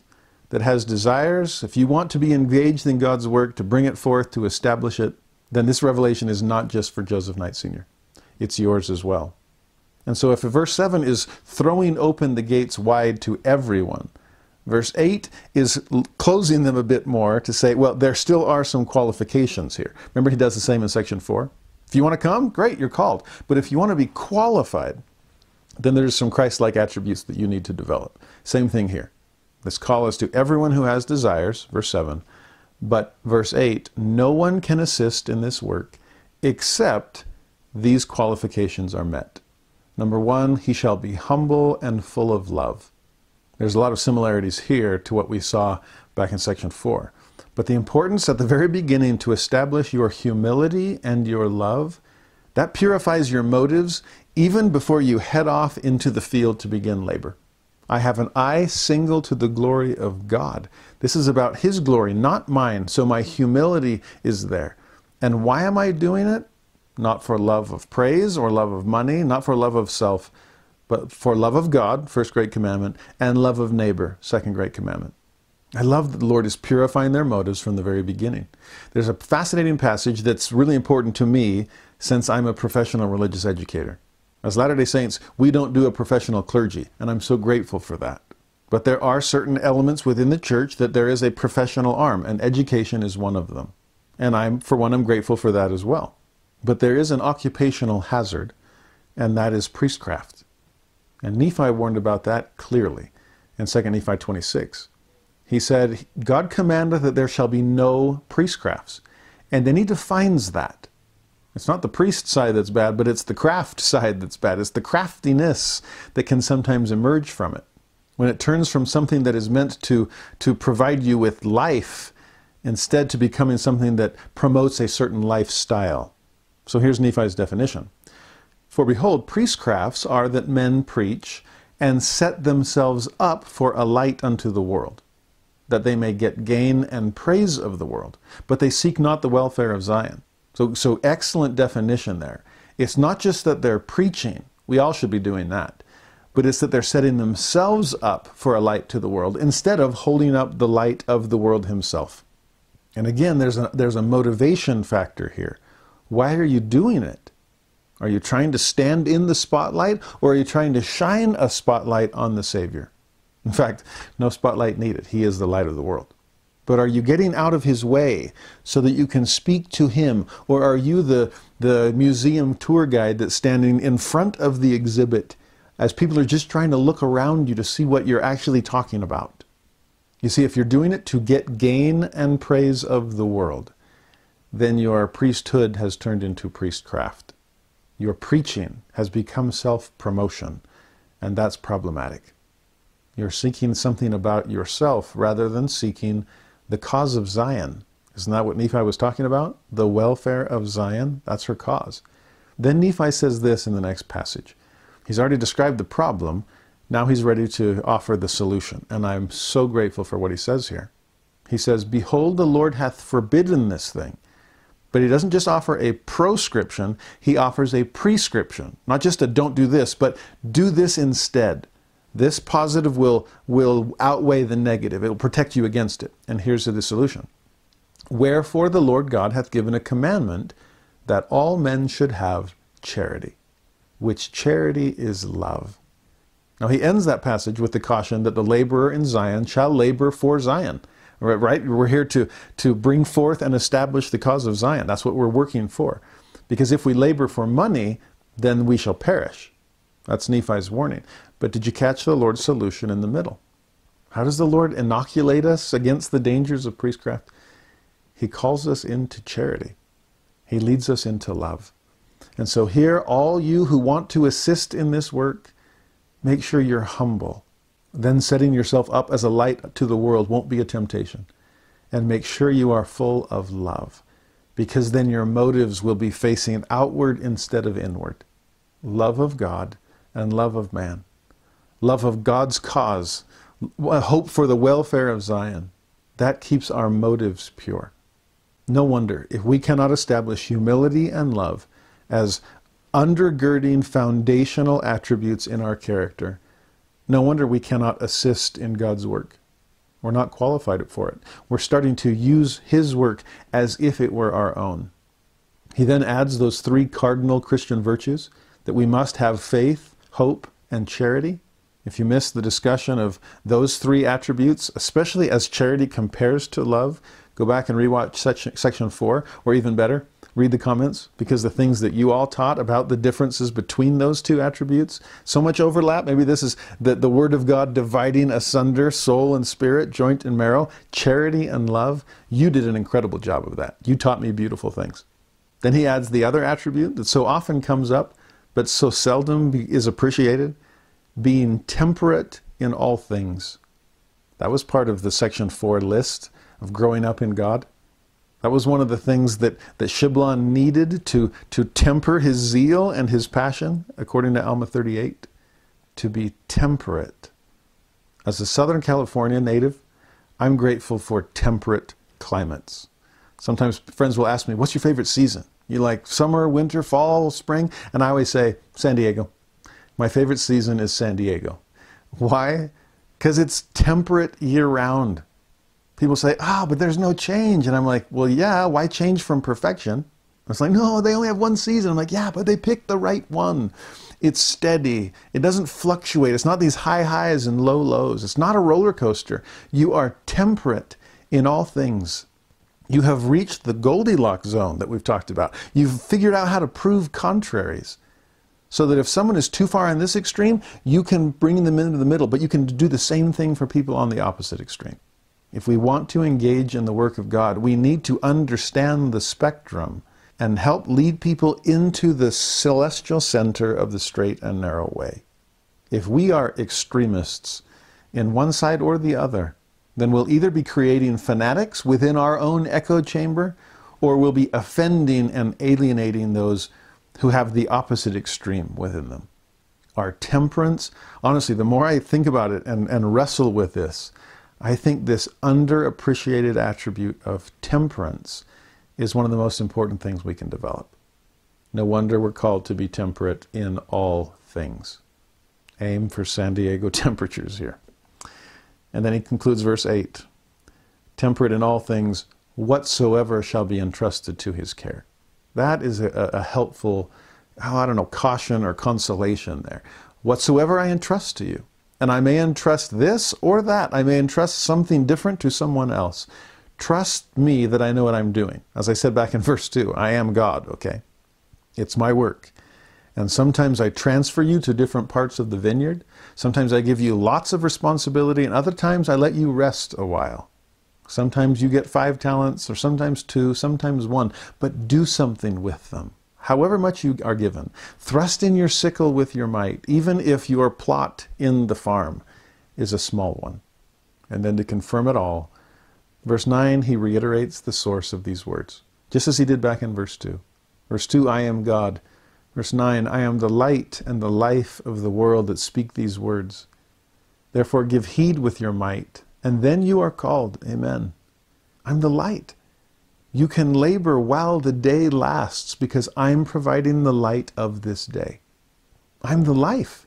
that has desires, if you want to be engaged in God's work, to bring it forth, to establish it, then this revelation is not just for Joseph Knight Sr., it's yours as well. And so if verse 7 is throwing open the gates wide to everyone, verse 8 is closing them a bit more to say, well, there still are some qualifications here. Remember, he does the same in section 4? If you want to come, great, you're called. But if you want to be qualified, then there's some Christ like attributes that you need to develop. Same thing here. This call is to everyone who has desires, verse 7. But verse 8, no one can assist in this work except these qualifications are met. Number one, he shall be humble and full of love. There's a lot of similarities here to what we saw back in section 4. But the importance at the very beginning to establish your humility and your love, that purifies your motives even before you head off into the field to begin labor. I have an eye single to the glory of God. This is about His glory, not mine. So my humility is there. And why am I doing it? Not for love of praise or love of money, not for love of self, but for love of God, first great commandment, and love of neighbor, second great commandment. I love that the Lord is purifying their motives from the very beginning. There's a fascinating passage that's really important to me since I'm a professional religious educator. As Latter day Saints, we don't do a professional clergy, and I'm so grateful for that. But there are certain elements within the church that there is a professional arm, and education is one of them. And I'm, for one, I'm grateful for that as well. But there is an occupational hazard, and that is priestcraft. And Nephi warned about that clearly in 2 Nephi 26. He said, God commandeth that there shall be no priestcrafts. And then he defines that. It's not the priest side that's bad, but it's the craft side that's bad. It's the craftiness that can sometimes emerge from it. When it turns from something that is meant to, to provide you with life, instead to becoming something that promotes a certain lifestyle. So here's Nephi's definition. For behold, priestcrafts are that men preach and set themselves up for a light unto the world, that they may get gain and praise of the world, but they seek not the welfare of Zion. So, so excellent definition there. It's not just that they're preaching, we all should be doing that, but it's that they're setting themselves up for a light to the world instead of holding up the light of the world himself. And again, there's a, there's a motivation factor here. Why are you doing it? Are you trying to stand in the spotlight or are you trying to shine a spotlight on the Savior? In fact, no spotlight needed. He is the light of the world. But are you getting out of his way so that you can speak to him? Or are you the, the museum tour guide that's standing in front of the exhibit as people are just trying to look around you to see what you're actually talking about? You see, if you're doing it to get gain and praise of the world, then your priesthood has turned into priestcraft. Your preaching has become self promotion, and that's problematic. You're seeking something about yourself rather than seeking the cause of Zion. Isn't that what Nephi was talking about? The welfare of Zion? That's her cause. Then Nephi says this in the next passage. He's already described the problem. Now he's ready to offer the solution. And I'm so grateful for what he says here. He says, Behold, the Lord hath forbidden this thing. But he doesn't just offer a proscription, he offers a prescription. Not just a don't do this, but do this instead. This positive will, will outweigh the negative. It will protect you against it. And here's the solution. Wherefore the Lord God hath given a commandment that all men should have charity, which charity is love. Now he ends that passage with the caution that the laborer in Zion shall labor for Zion. Right? We're here to, to bring forth and establish the cause of Zion. That's what we're working for. Because if we labor for money, then we shall perish. That's Nephi's warning. But did you catch the Lord's solution in the middle? How does the Lord inoculate us against the dangers of priestcraft? He calls us into charity. He leads us into love. And so here, all you who want to assist in this work, make sure you're humble. Then setting yourself up as a light to the world won't be a temptation. And make sure you are full of love, because then your motives will be facing outward instead of inward. Love of God and love of man, love of God's cause, hope for the welfare of Zion. That keeps our motives pure. No wonder if we cannot establish humility and love as undergirding foundational attributes in our character, no wonder we cannot assist in God's work. We're not qualified for it. We're starting to use His work as if it were our own. He then adds those three cardinal Christian virtues that we must have faith, hope, and charity. If you missed the discussion of those three attributes, especially as charity compares to love, go back and rewatch section, section 4, or even better, read the comments because the things that you all taught about the differences between those two attributes, so much overlap. Maybe this is the, the Word of God dividing asunder soul and spirit, joint and marrow, charity and love. You did an incredible job of that. You taught me beautiful things. Then he adds the other attribute that so often comes up, but so seldom is appreciated being temperate in all things. That was part of the section four list of growing up in God. That was one of the things that, that Shiblon needed to, to temper his zeal and his passion, according to Alma 38, to be temperate. As a Southern California native, I'm grateful for temperate climates. Sometimes friends will ask me, What's your favorite season? You like summer, winter, fall, spring? And I always say, San Diego. My favorite season is San Diego. Why? Because it's temperate year round people say, ah, oh, but there's no change. And I'm like, well, yeah, why change from perfection? It's like, no, they only have one season. I'm like, yeah, but they picked the right one. It's steady. It doesn't fluctuate. It's not these high highs and low lows. It's not a roller coaster. You are temperate in all things. You have reached the Goldilocks zone that we've talked about. You've figured out how to prove contraries. So that if someone is too far on this extreme, you can bring them into the middle, but you can do the same thing for people on the opposite extreme. If we want to engage in the work of God, we need to understand the spectrum and help lead people into the celestial center of the straight and narrow way. If we are extremists in one side or the other, then we'll either be creating fanatics within our own echo chamber or we'll be offending and alienating those who have the opposite extreme within them. Our temperance, honestly, the more I think about it and, and wrestle with this, I think this underappreciated attribute of temperance is one of the most important things we can develop. No wonder we're called to be temperate in all things. Aim for San Diego temperatures here. And then he concludes verse 8 Temperate in all things, whatsoever shall be entrusted to his care. That is a, a helpful, oh, I don't know, caution or consolation there. Whatsoever I entrust to you. And I may entrust this or that. I may entrust something different to someone else. Trust me that I know what I'm doing. As I said back in verse 2, I am God, okay? It's my work. And sometimes I transfer you to different parts of the vineyard. Sometimes I give you lots of responsibility, and other times I let you rest a while. Sometimes you get five talents, or sometimes two, sometimes one, but do something with them however much you are given. Thrust in your sickle with your might, even if your plot in the farm is a small one. And then to confirm it all, verse 9, he reiterates the source of these words, just as he did back in verse 2. Verse 2, I am God. Verse 9, I am the light and the life of the world that speak these words. Therefore give heed with your might, and then you are called. Amen. I'm the light. You can labor while the day lasts because I'm providing the light of this day. I'm the life.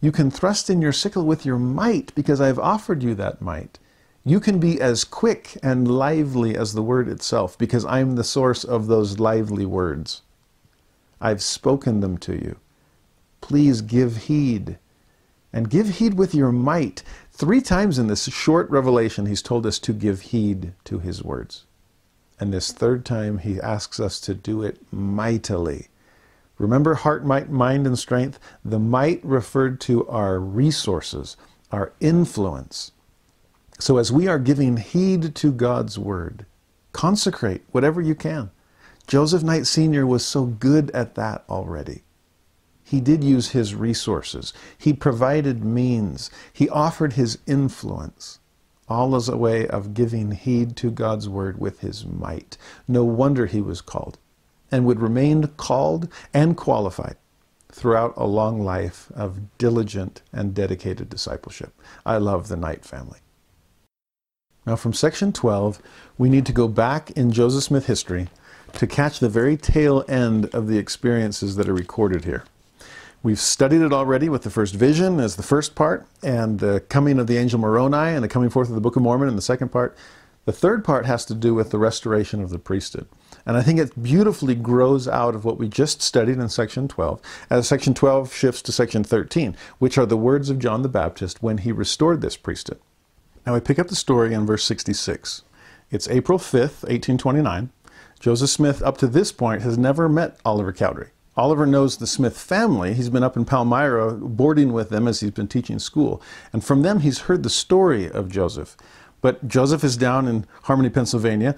You can thrust in your sickle with your might because I've offered you that might. You can be as quick and lively as the word itself because I'm the source of those lively words. I've spoken them to you. Please give heed. And give heed with your might. Three times in this short revelation, he's told us to give heed to his words. And this third time, he asks us to do it mightily. Remember heart, might, mind, and strength? The might referred to our resources, our influence. So as we are giving heed to God's word, consecrate whatever you can. Joseph Knight Sr. was so good at that already. He did use his resources. He provided means. He offered his influence all as a way of giving heed to God's word with his might. No wonder he was called and would remain called and qualified throughout a long life of diligent and dedicated discipleship. I love the Knight family. Now, from section 12, we need to go back in Joseph Smith history to catch the very tail end of the experiences that are recorded here. We've studied it already with the first vision as the first part, and the coming of the angel Moroni and the coming forth of the Book of Mormon in the second part. The third part has to do with the restoration of the priesthood. And I think it beautifully grows out of what we just studied in section 12, as section 12 shifts to section 13, which are the words of John the Baptist when he restored this priesthood. Now we pick up the story in verse 66. It's April 5th, 1829. Joseph Smith, up to this point, has never met Oliver Cowdery. Oliver knows the Smith family. He's been up in Palmyra boarding with them as he's been teaching school. And from them, he's heard the story of Joseph. But Joseph is down in Harmony, Pennsylvania.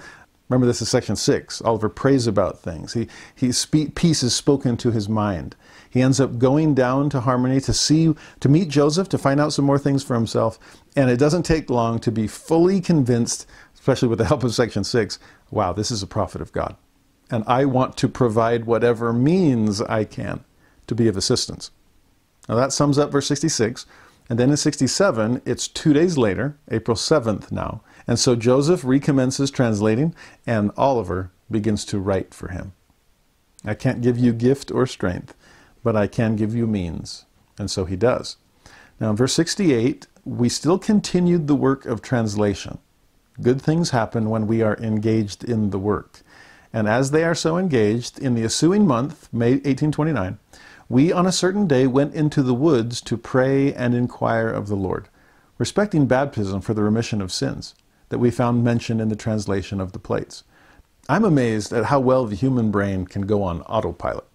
Remember, this is section six. Oliver prays about things. He, he spe- peace is spoken to his mind. He ends up going down to Harmony to see, to meet Joseph, to find out some more things for himself. And it doesn't take long to be fully convinced, especially with the help of section six, wow, this is a prophet of God and I want to provide whatever means I can to be of assistance. Now that sums up verse 66. And then in 67, it's two days later, April 7th now. And so Joseph recommences translating, and Oliver begins to write for him. I can't give you gift or strength, but I can give you means. And so he does. Now in verse 68, we still continued the work of translation. Good things happen when we are engaged in the work. And as they are so engaged, in the ensuing month, May 1829, we on a certain day went into the woods to pray and inquire of the Lord, respecting baptism for the remission of sins, that we found mentioned in the translation of the plates. I'm amazed at how well the human brain can go on autopilot,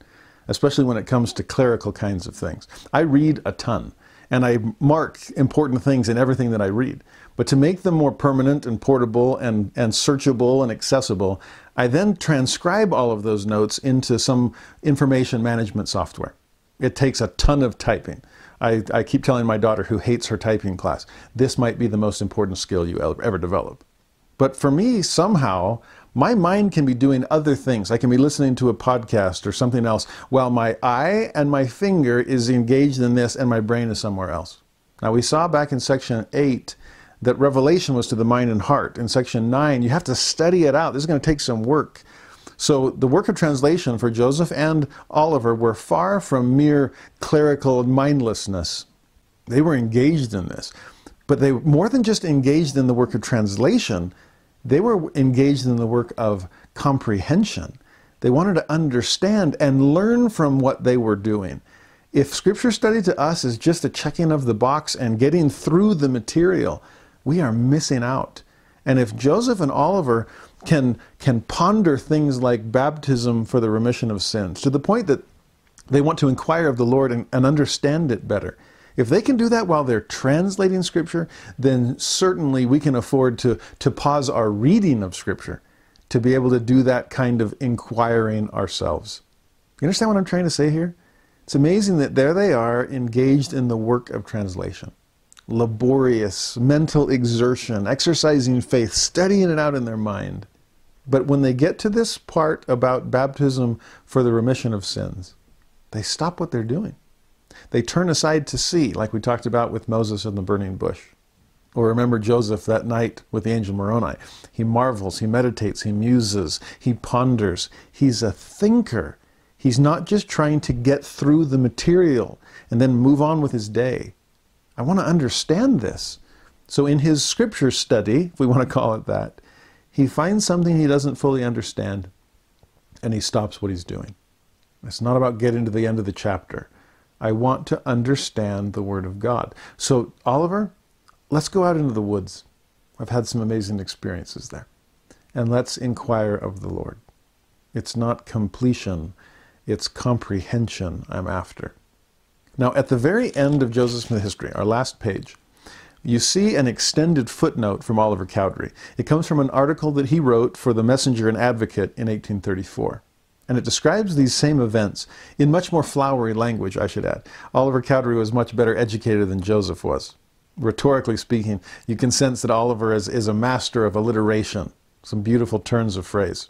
especially when it comes to clerical kinds of things. I read a ton, and I mark important things in everything that I read. But to make them more permanent and portable and, and searchable and accessible, I then transcribe all of those notes into some information management software. It takes a ton of typing. I, I keep telling my daughter, who hates her typing class, this might be the most important skill you ever develop. But for me, somehow, my mind can be doing other things. I can be listening to a podcast or something else while my eye and my finger is engaged in this and my brain is somewhere else. Now, we saw back in section 8 that revelation was to the mind and heart. In section 9, you have to study it out. This is going to take some work. So the work of translation for Joseph and Oliver were far from mere clerical mindlessness. They were engaged in this. But they were more than just engaged in the work of translation, they were engaged in the work of comprehension. They wanted to understand and learn from what they were doing. If scripture study to us is just a checking of the box and getting through the material, we are missing out. And if Joseph and Oliver can, can ponder things like baptism for the remission of sins to the point that they want to inquire of the Lord and, and understand it better, if they can do that while they're translating Scripture, then certainly we can afford to, to pause our reading of Scripture to be able to do that kind of inquiring ourselves. You understand what I'm trying to say here? It's amazing that there they are engaged in the work of translation laborious mental exertion, exercising faith, studying it out in their mind. But when they get to this part about baptism for the remission of sins, they stop what they're doing. They turn aside to see, like we talked about with Moses in the burning bush. Or remember Joseph that night with the angel Moroni. He marvels, he meditates, he muses, he ponders. He's a thinker. He's not just trying to get through the material and then move on with his day. I want to understand this. So, in his scripture study, if we want to call it that, he finds something he doesn't fully understand and he stops what he's doing. It's not about getting to the end of the chapter. I want to understand the Word of God. So, Oliver, let's go out into the woods. I've had some amazing experiences there. And let's inquire of the Lord. It's not completion, it's comprehension I'm after. Now, at the very end of Joseph Smith history, our last page, you see an extended footnote from Oliver Cowdery. It comes from an article that he wrote for the Messenger and Advocate in 1834. And it describes these same events in much more flowery language, I should add. Oliver Cowdery was much better educated than Joseph was. Rhetorically speaking, you can sense that Oliver is, is a master of alliteration, some beautiful turns of phrase.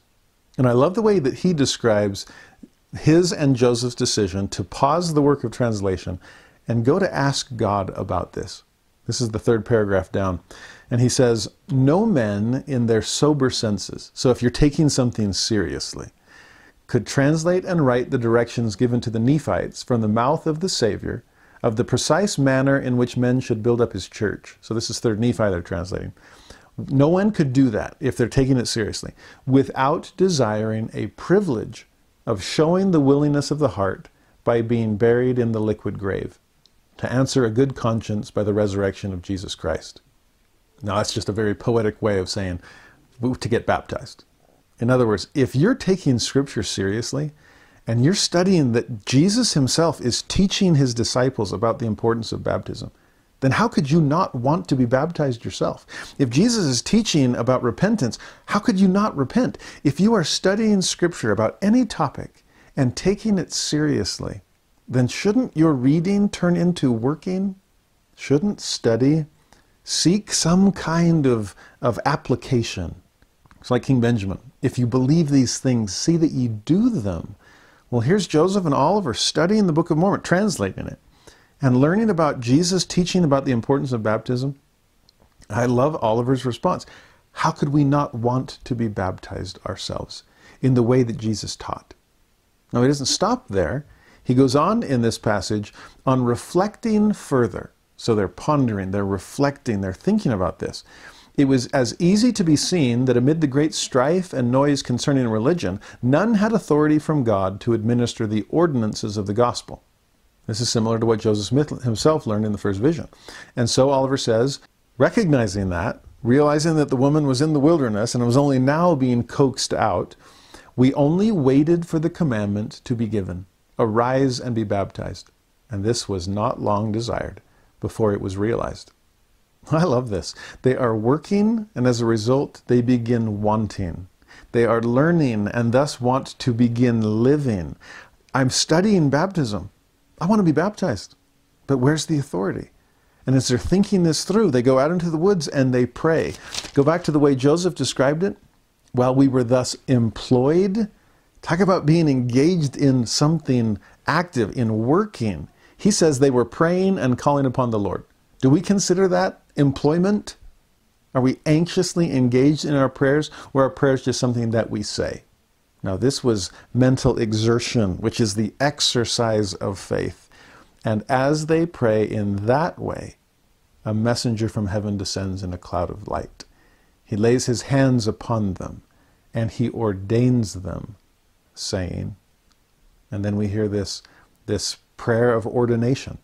And I love the way that he describes his and Joseph's decision to pause the work of translation and go to ask God about this. This is the third paragraph down. And he says, No men in their sober senses, so if you're taking something seriously, could translate and write the directions given to the Nephites from the mouth of the Savior of the precise manner in which men should build up his church. So this is third Nephi they're translating. No one could do that if they're taking it seriously without desiring a privilege of showing the willingness of the heart by being buried in the liquid grave, to answer a good conscience by the resurrection of Jesus Christ. Now, that's just a very poetic way of saying to get baptized. In other words, if you're taking Scripture seriously and you're studying that Jesus himself is teaching his disciples about the importance of baptism, then how could you not want to be baptized yourself? If Jesus is teaching about repentance, how could you not repent? If you are studying Scripture about any topic and taking it seriously, then shouldn't your reading turn into working? Shouldn't study seek some kind of, of application? It's like King Benjamin. If you believe these things, see that you do them. Well, here's Joseph and Oliver studying the Book of Mormon, translating it, and learning about Jesus teaching about the importance of baptism. I love Oliver's response. How could we not want to be baptized ourselves in the way that Jesus taught? Now, he doesn't stop there. He goes on in this passage on reflecting further. So they're pondering, they're reflecting, they're thinking about this. It was as easy to be seen that amid the great strife and noise concerning religion, none had authority from God to administer the ordinances of the gospel. This is similar to what Joseph Smith himself learned in the first vision. And so Oliver says, recognizing that, realizing that the woman was in the wilderness and was only now being coaxed out, we only waited for the commandment to be given Arise and be baptized. And this was not long desired before it was realized. I love this. They are working, and as a result, they begin wanting. They are learning and thus want to begin living. I'm studying baptism. I want to be baptized. But where's the authority? And as they're thinking this through, they go out into the woods and they pray. Go back to the way Joseph described it. While we were thus employed, talk about being engaged in something active, in working. He says they were praying and calling upon the Lord. Do we consider that employment? Are we anxiously engaged in our prayers, or are prayers just something that we say? Now, this was mental exertion, which is the exercise of faith. And as they pray in that way, a messenger from heaven descends in a cloud of light. He lays his hands upon them and he ordains them, saying, and then we hear this, this prayer of ordination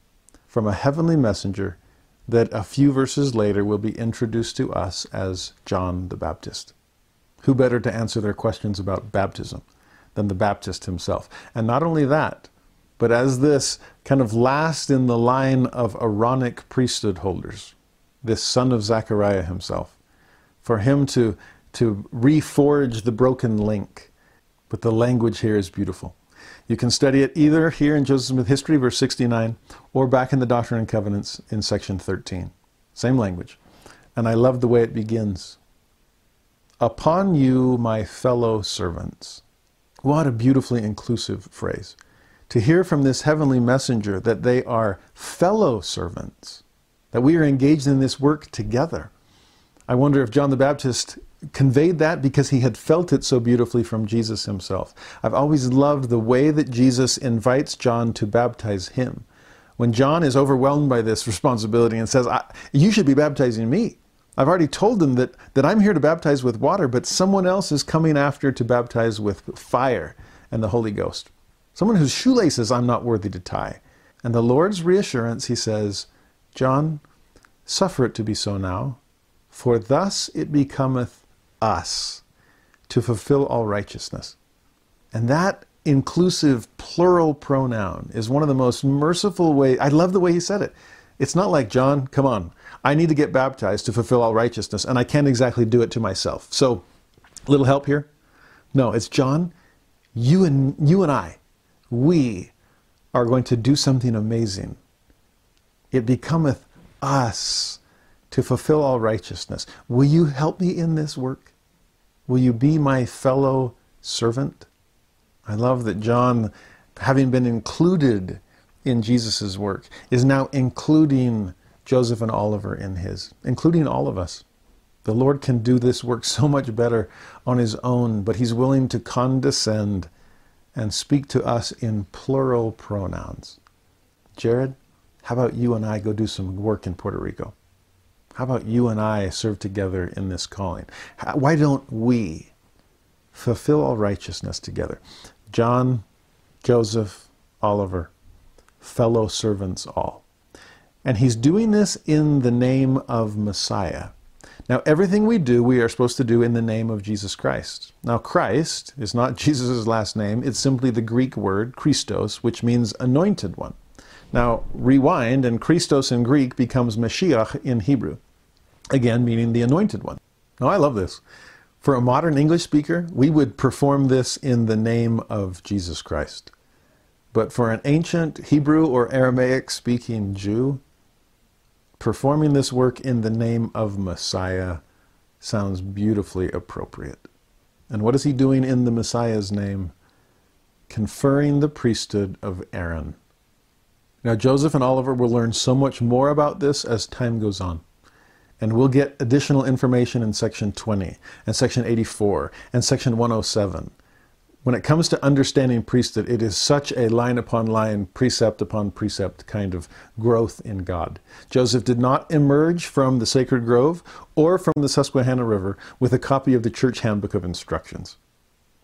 from a heavenly messenger that a few verses later will be introduced to us as John the Baptist. Who better to answer their questions about baptism than the Baptist himself? And not only that, but as this kind of last in the line of Aaronic priesthood holders, this son of Zechariah himself, for him to, to reforge the broken link. But the language here is beautiful. You can study it either here in Joseph Smith History, verse 69, or back in the Doctrine and Covenants in section 13. Same language. And I love the way it begins. Upon you, my fellow servants. What a beautifully inclusive phrase. To hear from this heavenly messenger that they are fellow servants, that we are engaged in this work together. I wonder if John the Baptist conveyed that because he had felt it so beautifully from Jesus himself. I've always loved the way that Jesus invites John to baptize him. When John is overwhelmed by this responsibility and says, You should be baptizing me. I've already told them that, that I'm here to baptize with water, but someone else is coming after to baptize with fire and the Holy Ghost. Someone whose shoelaces I'm not worthy to tie. And the Lord's reassurance, he says, John, suffer it to be so now, for thus it becometh us to fulfill all righteousness. And that inclusive plural pronoun is one of the most merciful ways. I love the way he said it. It's not like, John, come on, I need to get baptized to fulfill all righteousness, and I can't exactly do it to myself. So, little help here? No, it's John, you and, you and I, we are going to do something amazing. It becometh us to fulfill all righteousness. Will you help me in this work? Will you be my fellow servant? I love that John, having been included in Jesus' work, is now including Joseph and Oliver in his, including all of us. The Lord can do this work so much better on his own, but he's willing to condescend and speak to us in plural pronouns. Jared, how about you and I go do some work in Puerto Rico? How about you and I serve together in this calling? Why don't we fulfill all righteousness together? John, Joseph, Oliver, fellow servants all. And he's doing this in the name of Messiah. Now, everything we do, we are supposed to do in the name of Jesus Christ. Now, Christ is not Jesus' last name, it's simply the Greek word, Christos, which means anointed one. Now, rewind, and Christos in Greek becomes Mashiach in Hebrew, again, meaning the anointed one. Now, I love this. For a modern English speaker, we would perform this in the name of Jesus Christ. But for an ancient Hebrew or Aramaic speaking Jew, performing this work in the name of Messiah sounds beautifully appropriate. And what is he doing in the Messiah's name? Conferring the priesthood of Aaron. Now, Joseph and Oliver will learn so much more about this as time goes on. And we'll get additional information in section 20 and section 84 and section 107. When it comes to understanding priesthood, it is such a line upon line, precept upon precept kind of growth in God. Joseph did not emerge from the sacred grove or from the Susquehanna River with a copy of the church handbook of instructions.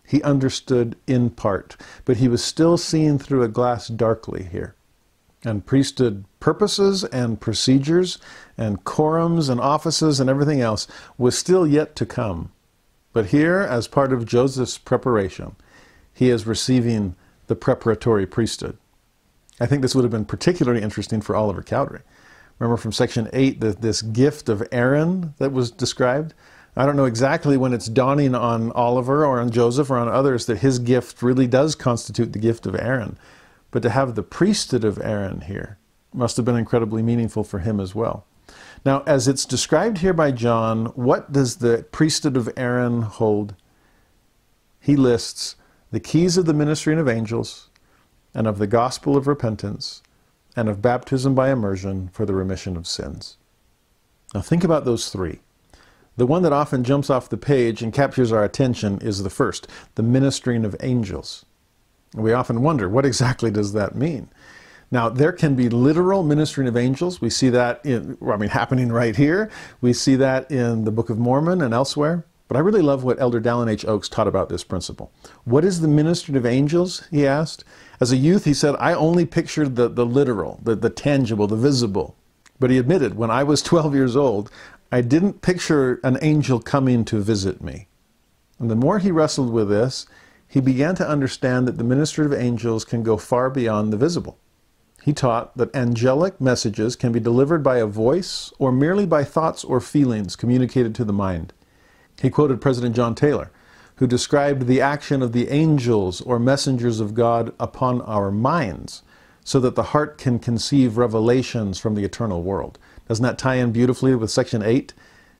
He understood in part, but he was still seen through a glass darkly here and priesthood purposes and procedures and quorums and offices and everything else was still yet to come. But here, as part of Joseph's preparation, he is receiving the preparatory priesthood. I think this would have been particularly interesting for Oliver Cowdery. Remember from section 8, the, this gift of Aaron that was described? I don't know exactly when it's dawning on Oliver or on Joseph or on others that his gift really does constitute the gift of Aaron. But to have the priesthood of Aaron here must have been incredibly meaningful for him as well. Now, as it's described here by John, what does the priesthood of Aaron hold? He lists the keys of the ministering of angels and of the gospel of repentance and of baptism by immersion for the remission of sins. Now, think about those three. The one that often jumps off the page and captures our attention is the first, the ministering of angels. We often wonder, what exactly does that mean? Now, there can be literal ministering of angels. We see that in, I mean, happening right here. We see that in the Book of Mormon and elsewhere. But I really love what Elder Dallin H. Oaks taught about this principle. What is the ministering of angels? He asked. As a youth, he said, I only pictured the, the literal, the, the tangible, the visible. But he admitted, when I was 12 years old, I didn't picture an angel coming to visit me. And the more he wrestled with this, he began to understand that the ministry of angels can go far beyond the visible. He taught that angelic messages can be delivered by a voice or merely by thoughts or feelings communicated to the mind. He quoted President John Taylor, who described the action of the angels or messengers of God upon our minds so that the heart can conceive revelations from the eternal world. Doesn't that tie in beautifully with section 8?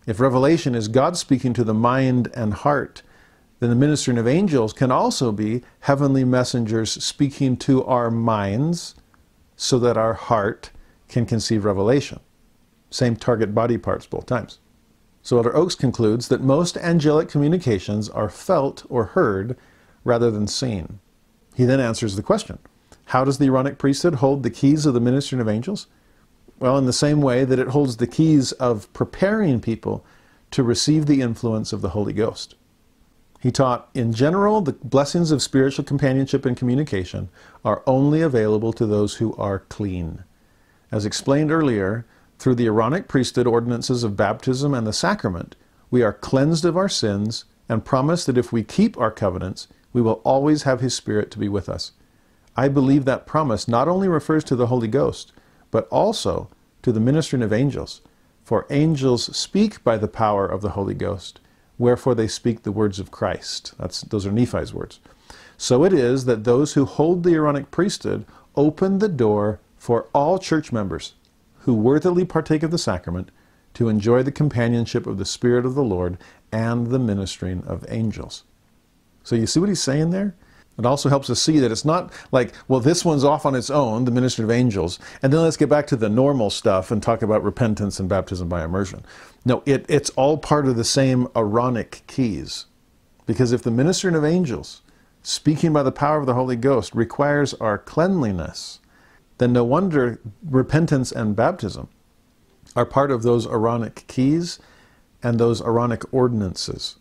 If revelation is God speaking to the mind and heart, then the ministering of angels can also be heavenly messengers speaking to our minds so that our heart can conceive revelation. Same target body parts both times. So Elder Oaks concludes that most angelic communications are felt or heard rather than seen. He then answers the question How does the Aaronic priesthood hold the keys of the ministering of angels? Well, in the same way that it holds the keys of preparing people to receive the influence of the Holy Ghost. He taught, in general, the blessings of spiritual companionship and communication are only available to those who are clean. As explained earlier, through the Aaronic priesthood ordinances of baptism and the sacrament, we are cleansed of our sins and promise that if we keep our covenants, we will always have His Spirit to be with us. I believe that promise not only refers to the Holy Ghost, but also to the ministering of angels. For angels speak by the power of the Holy Ghost wherefore they speak the words of Christ. That's, those are Nephi's words. So it is that those who hold the Aaronic priesthood open the door for all church members who worthily partake of the sacrament to enjoy the companionship of the Spirit of the Lord and the ministering of angels. So you see what he's saying there? It also helps us see that it's not like, well, this one's off on its own, the ministry of angels, and then let's get back to the normal stuff and talk about repentance and baptism by immersion. No, it, it's all part of the same Aaronic keys. Because if the ministering of angels, speaking by the power of the Holy Ghost, requires our cleanliness, then no wonder repentance and baptism are part of those Aaronic keys and those Aaronic ordinances.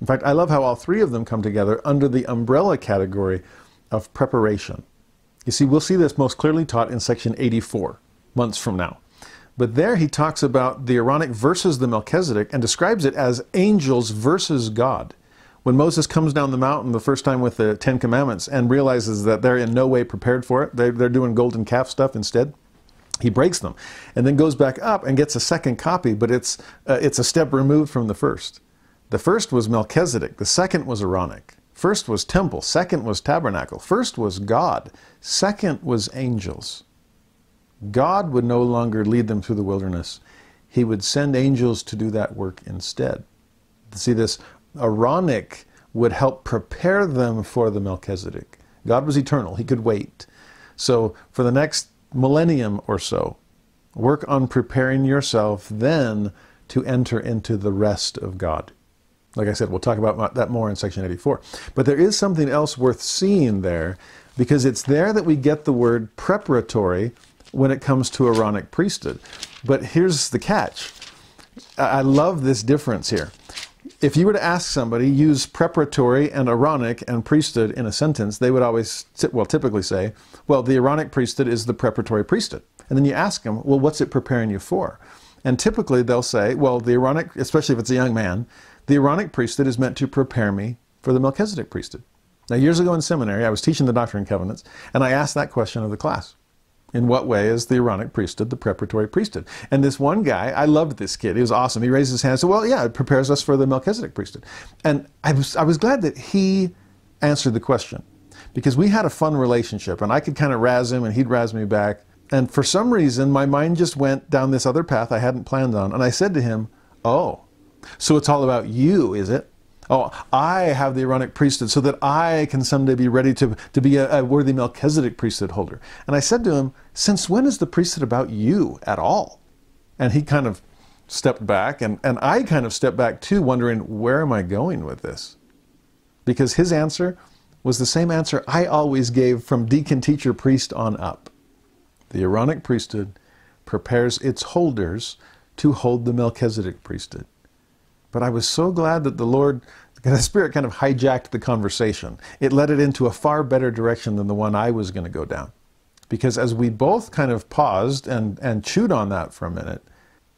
In fact, I love how all three of them come together under the umbrella category of preparation. You see, we'll see this most clearly taught in section 84, months from now. But there he talks about the Aaronic versus the Melchizedek and describes it as angels versus God. When Moses comes down the mountain the first time with the Ten Commandments and realizes that they're in no way prepared for it, they're, they're doing golden calf stuff instead, he breaks them and then goes back up and gets a second copy, but it's, uh, it's a step removed from the first. The first was Melchizedek, the second was Aaronic. First was temple, second was tabernacle, first was God, second was angels. God would no longer lead them through the wilderness. He would send angels to do that work instead. See, this Aaronic would help prepare them for the Melchizedek. God was eternal, He could wait. So, for the next millennium or so, work on preparing yourself then to enter into the rest of God. Like I said, we'll talk about that more in section 84. But there is something else worth seeing there because it's there that we get the word preparatory when it comes to Aaronic priesthood. But here's the catch. I love this difference here. If you were to ask somebody, use preparatory and Aaronic and priesthood in a sentence, they would always, well, typically say, well, the Aaronic priesthood is the preparatory priesthood. And then you ask them, well, what's it preparing you for? And typically they'll say, well, the Aaronic, especially if it's a young man, the Aaronic priesthood is meant to prepare me for the Melchizedek priesthood. Now, years ago in seminary, I was teaching the Doctrine and Covenants, and I asked that question of the class. In what way is the Aaronic priesthood the preparatory priesthood? And this one guy, I loved this kid. He was awesome. He raised his hand and said, Well, yeah, it prepares us for the Melchizedek priesthood. And I was, I was glad that he answered the question because we had a fun relationship and I could kind of razz him and he'd razz me back. And for some reason, my mind just went down this other path I hadn't planned on. And I said to him, Oh, so it's all about you, is it? Oh, I have the Aaronic priesthood so that I can someday be ready to, to be a, a worthy Melchizedek priesthood holder. And I said to him, Since when is the priesthood about you at all? And he kind of stepped back, and, and I kind of stepped back too, wondering, Where am I going with this? Because his answer was the same answer I always gave from deacon, teacher, priest on up. The Aaronic priesthood prepares its holders to hold the Melchizedek priesthood. But I was so glad that the Lord, the Spirit kind of hijacked the conversation. It led it into a far better direction than the one I was going to go down. Because as we both kind of paused and, and chewed on that for a minute,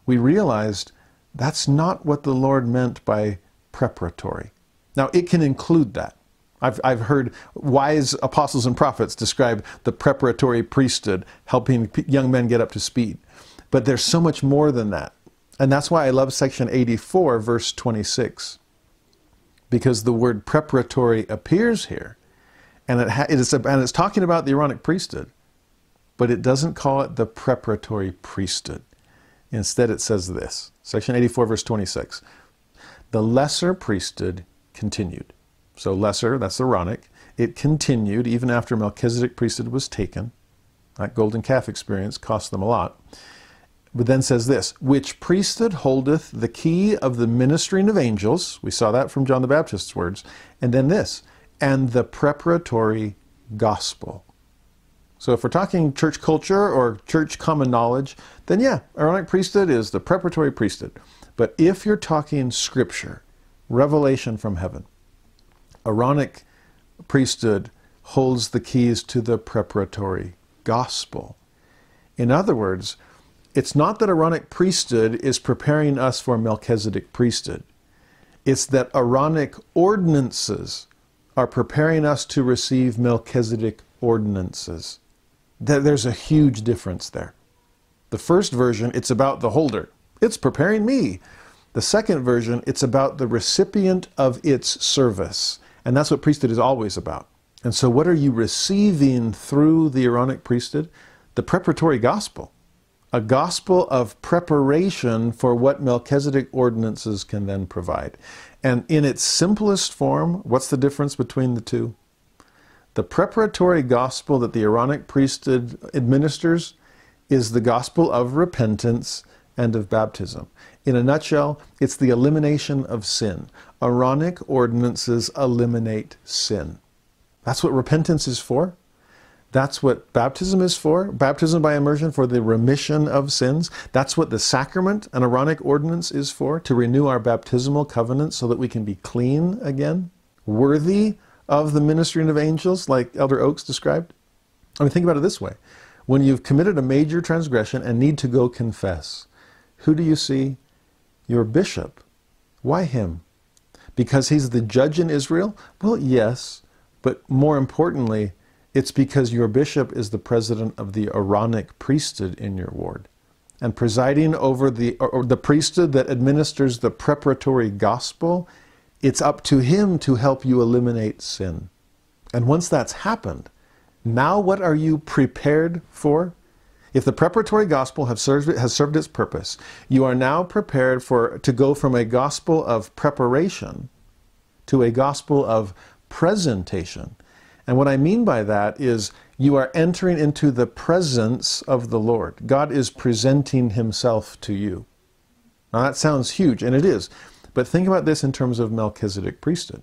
we realized that's not what the Lord meant by preparatory. Now, it can include that. I've, I've heard wise apostles and prophets describe the preparatory priesthood, helping young men get up to speed. But there's so much more than that. And that's why I love section 84, verse 26, because the word preparatory appears here. And, it ha- it is, and it's talking about the Aaronic priesthood, but it doesn't call it the preparatory priesthood. Instead, it says this section 84, verse 26. The lesser priesthood continued. So, lesser, that's Aaronic. It continued even after Melchizedek priesthood was taken. That golden calf experience cost them a lot. But then says this, which priesthood holdeth the key of the ministering of angels. We saw that from John the Baptist's words. And then this, and the preparatory gospel. So if we're talking church culture or church common knowledge, then yeah, Aaronic priesthood is the preparatory priesthood. But if you're talking scripture, revelation from heaven, Aaronic priesthood holds the keys to the preparatory gospel. In other words, it's not that Aaronic priesthood is preparing us for Melchizedek priesthood. It's that Aaronic ordinances are preparing us to receive Melchizedek ordinances. There's a huge difference there. The first version, it's about the holder. It's preparing me. The second version, it's about the recipient of its service. And that's what priesthood is always about. And so, what are you receiving through the Aaronic priesthood? The preparatory gospel a gospel of preparation for what Melchizedek ordinances can then provide. And in its simplest form, what's the difference between the two? The preparatory gospel that the Aaronic priesthood administers is the gospel of repentance and of baptism. In a nutshell, it's the elimination of sin. Aaronic ordinances eliminate sin. That's what repentance is for. That's what baptism is for. Baptism by immersion for the remission of sins. That's what the sacrament, an Aaronic ordinance, is for, to renew our baptismal covenant so that we can be clean again, worthy of the ministering of angels, like Elder Oaks described. I mean, think about it this way. When you've committed a major transgression and need to go confess, who do you see? Your bishop. Why him? Because he's the judge in Israel? Well, yes, but more importantly, it's because your bishop is the president of the Aaronic priesthood in your ward. And presiding over the, or the priesthood that administers the preparatory gospel, it's up to him to help you eliminate sin. And once that's happened, now what are you prepared for? If the preparatory gospel served, has served its purpose, you are now prepared for to go from a gospel of preparation to a gospel of presentation. And what I mean by that is you are entering into the presence of the Lord. God is presenting himself to you. Now that sounds huge, and it is. But think about this in terms of Melchizedek priesthood.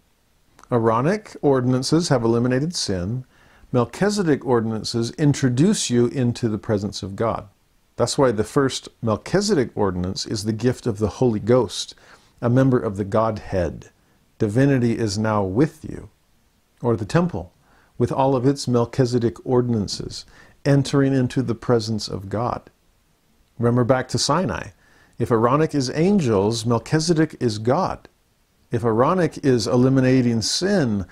Aaronic ordinances have eliminated sin. Melchizedek ordinances introduce you into the presence of God. That's why the first Melchizedek ordinance is the gift of the Holy Ghost, a member of the Godhead. Divinity is now with you. Or the temple with all of its Melchizedek ordinances, entering into the presence of God. Remember back to Sinai. If Aaronic is angels, Melchizedek is God. If Aaronic is eliminating sin,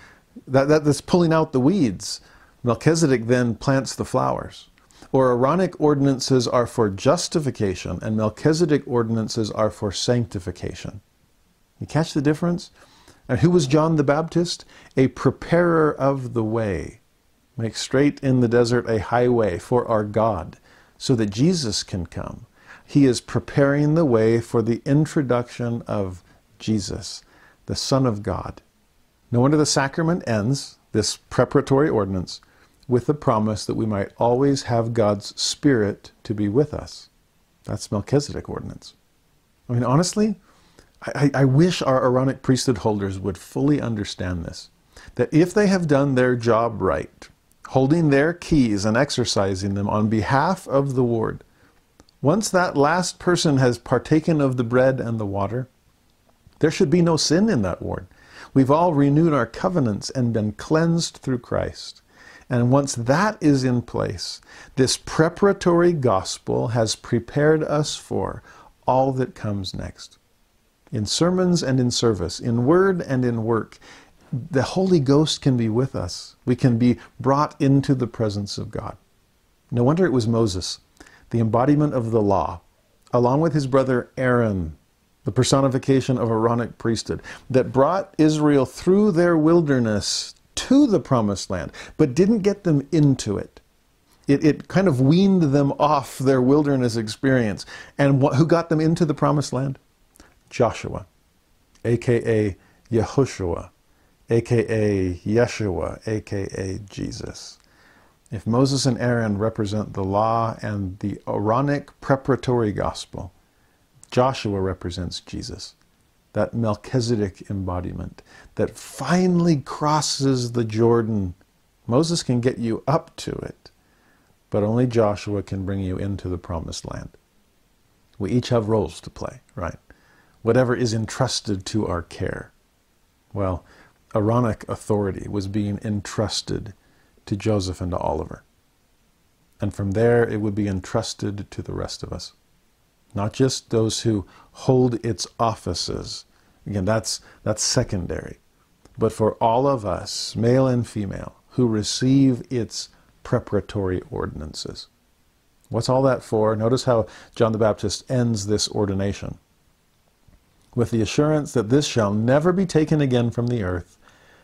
that, that, that's pulling out the weeds, Melchizedek then plants the flowers. Or Aaronic ordinances are for justification, and Melchizedek ordinances are for sanctification. You catch the difference? And who was John the Baptist? A preparer of the way. Make straight in the desert a highway for our God, so that Jesus can come. He is preparing the way for the introduction of Jesus, the Son of God. No wonder the sacrament ends, this preparatory ordinance, with the promise that we might always have God's Spirit to be with us. That's Melchizedek ordinance. I mean, honestly, I, I wish our Aaronic priesthood holders would fully understand this. That if they have done their job right, holding their keys and exercising them on behalf of the ward, once that last person has partaken of the bread and the water, there should be no sin in that ward. We've all renewed our covenants and been cleansed through Christ. And once that is in place, this preparatory gospel has prepared us for all that comes next in sermons and in service, in word and in work. The Holy Ghost can be with us. We can be brought into the presence of God. No wonder it was Moses, the embodiment of the law, along with his brother Aaron, the personification of Aaronic priesthood, that brought Israel through their wilderness to the promised land, but didn't get them into it. It, it kind of weaned them off their wilderness experience. And who got them into the promised land? Joshua, aka Yehoshua, aka Yeshua, aka Jesus. If Moses and Aaron represent the law and the Aaronic preparatory gospel, Joshua represents Jesus, that Melchizedek embodiment that finally crosses the Jordan. Moses can get you up to it, but only Joshua can bring you into the promised land. We each have roles to play, right? Whatever is entrusted to our care. Well, Aaronic authority was being entrusted to Joseph and to Oliver. And from there, it would be entrusted to the rest of us. Not just those who hold its offices. Again, that's, that's secondary. But for all of us, male and female, who receive its preparatory ordinances. What's all that for? Notice how John the Baptist ends this ordination with the assurance that this shall never be taken again from the earth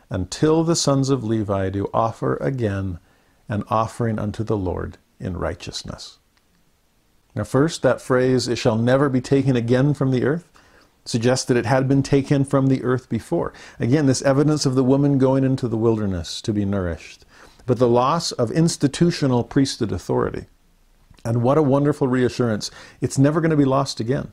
until the sons of Levi do offer again an offering unto the Lord in righteousness. Now, first, that phrase, it shall never be taken again from the earth, suggests that it had been taken from the earth before. Again, this evidence of the woman going into the wilderness to be nourished, but the loss of institutional priesthood authority. And what a wonderful reassurance. It's never going to be lost again.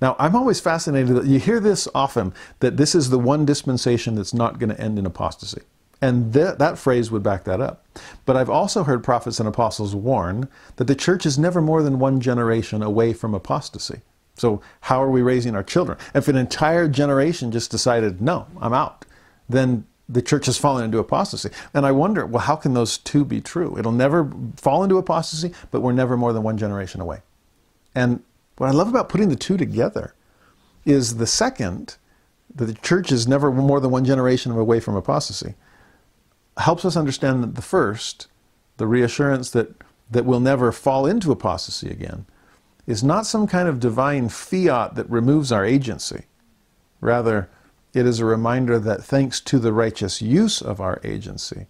Now, I'm always fascinated that you hear this often that this is the one dispensation that's not going to end in apostasy. And th- that phrase would back that up. But I've also heard prophets and apostles warn that the church is never more than one generation away from apostasy. So, how are we raising our children? If an entire generation just decided, no, I'm out, then the church has fallen into apostasy. And I wonder, well, how can those two be true? It'll never fall into apostasy, but we're never more than one generation away. And what I love about putting the two together is the second, that the church is never more than one generation away from apostasy, helps us understand that the first, the reassurance that, that we'll never fall into apostasy again, is not some kind of divine fiat that removes our agency. Rather, it is a reminder that thanks to the righteous use of our agency,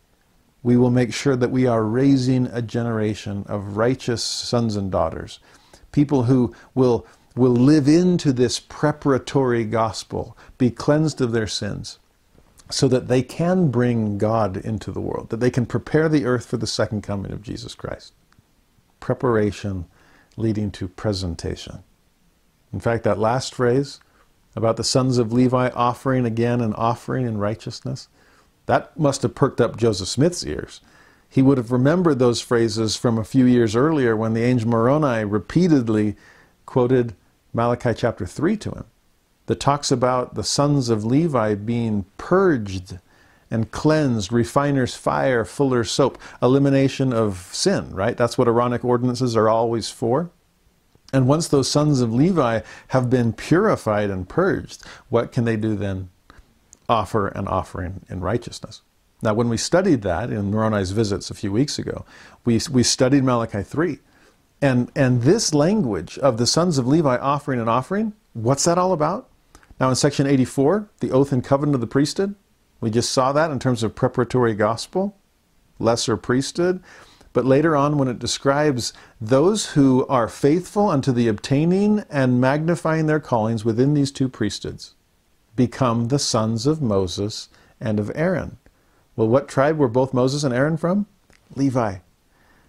we will make sure that we are raising a generation of righteous sons and daughters, people who will, will live into this preparatory gospel, be cleansed of their sins, so that they can bring God into the world, that they can prepare the earth for the second coming of Jesus Christ. Preparation leading to presentation. In fact, that last phrase about the sons of Levi offering again and offering in righteousness, that must have perked up Joseph Smith's ears. He would have remembered those phrases from a few years earlier when the angel Moroni repeatedly quoted Malachi chapter 3 to him that talks about the sons of Levi being purged and cleansed, refiner's fire, fuller's soap, elimination of sin, right? That's what Aaronic ordinances are always for. And once those sons of Levi have been purified and purged, what can they do then? Offer an offering in righteousness. Now, when we studied that in Moroni's visits a few weeks ago, we, we studied Malachi 3. And, and this language of the sons of Levi offering an offering, what's that all about? Now, in section 84, the oath and covenant of the priesthood, we just saw that in terms of preparatory gospel, lesser priesthood. But later on, when it describes those who are faithful unto the obtaining and magnifying their callings within these two priesthoods, become the sons of Moses and of Aaron. Well, what tribe were both Moses and Aaron from? Levi.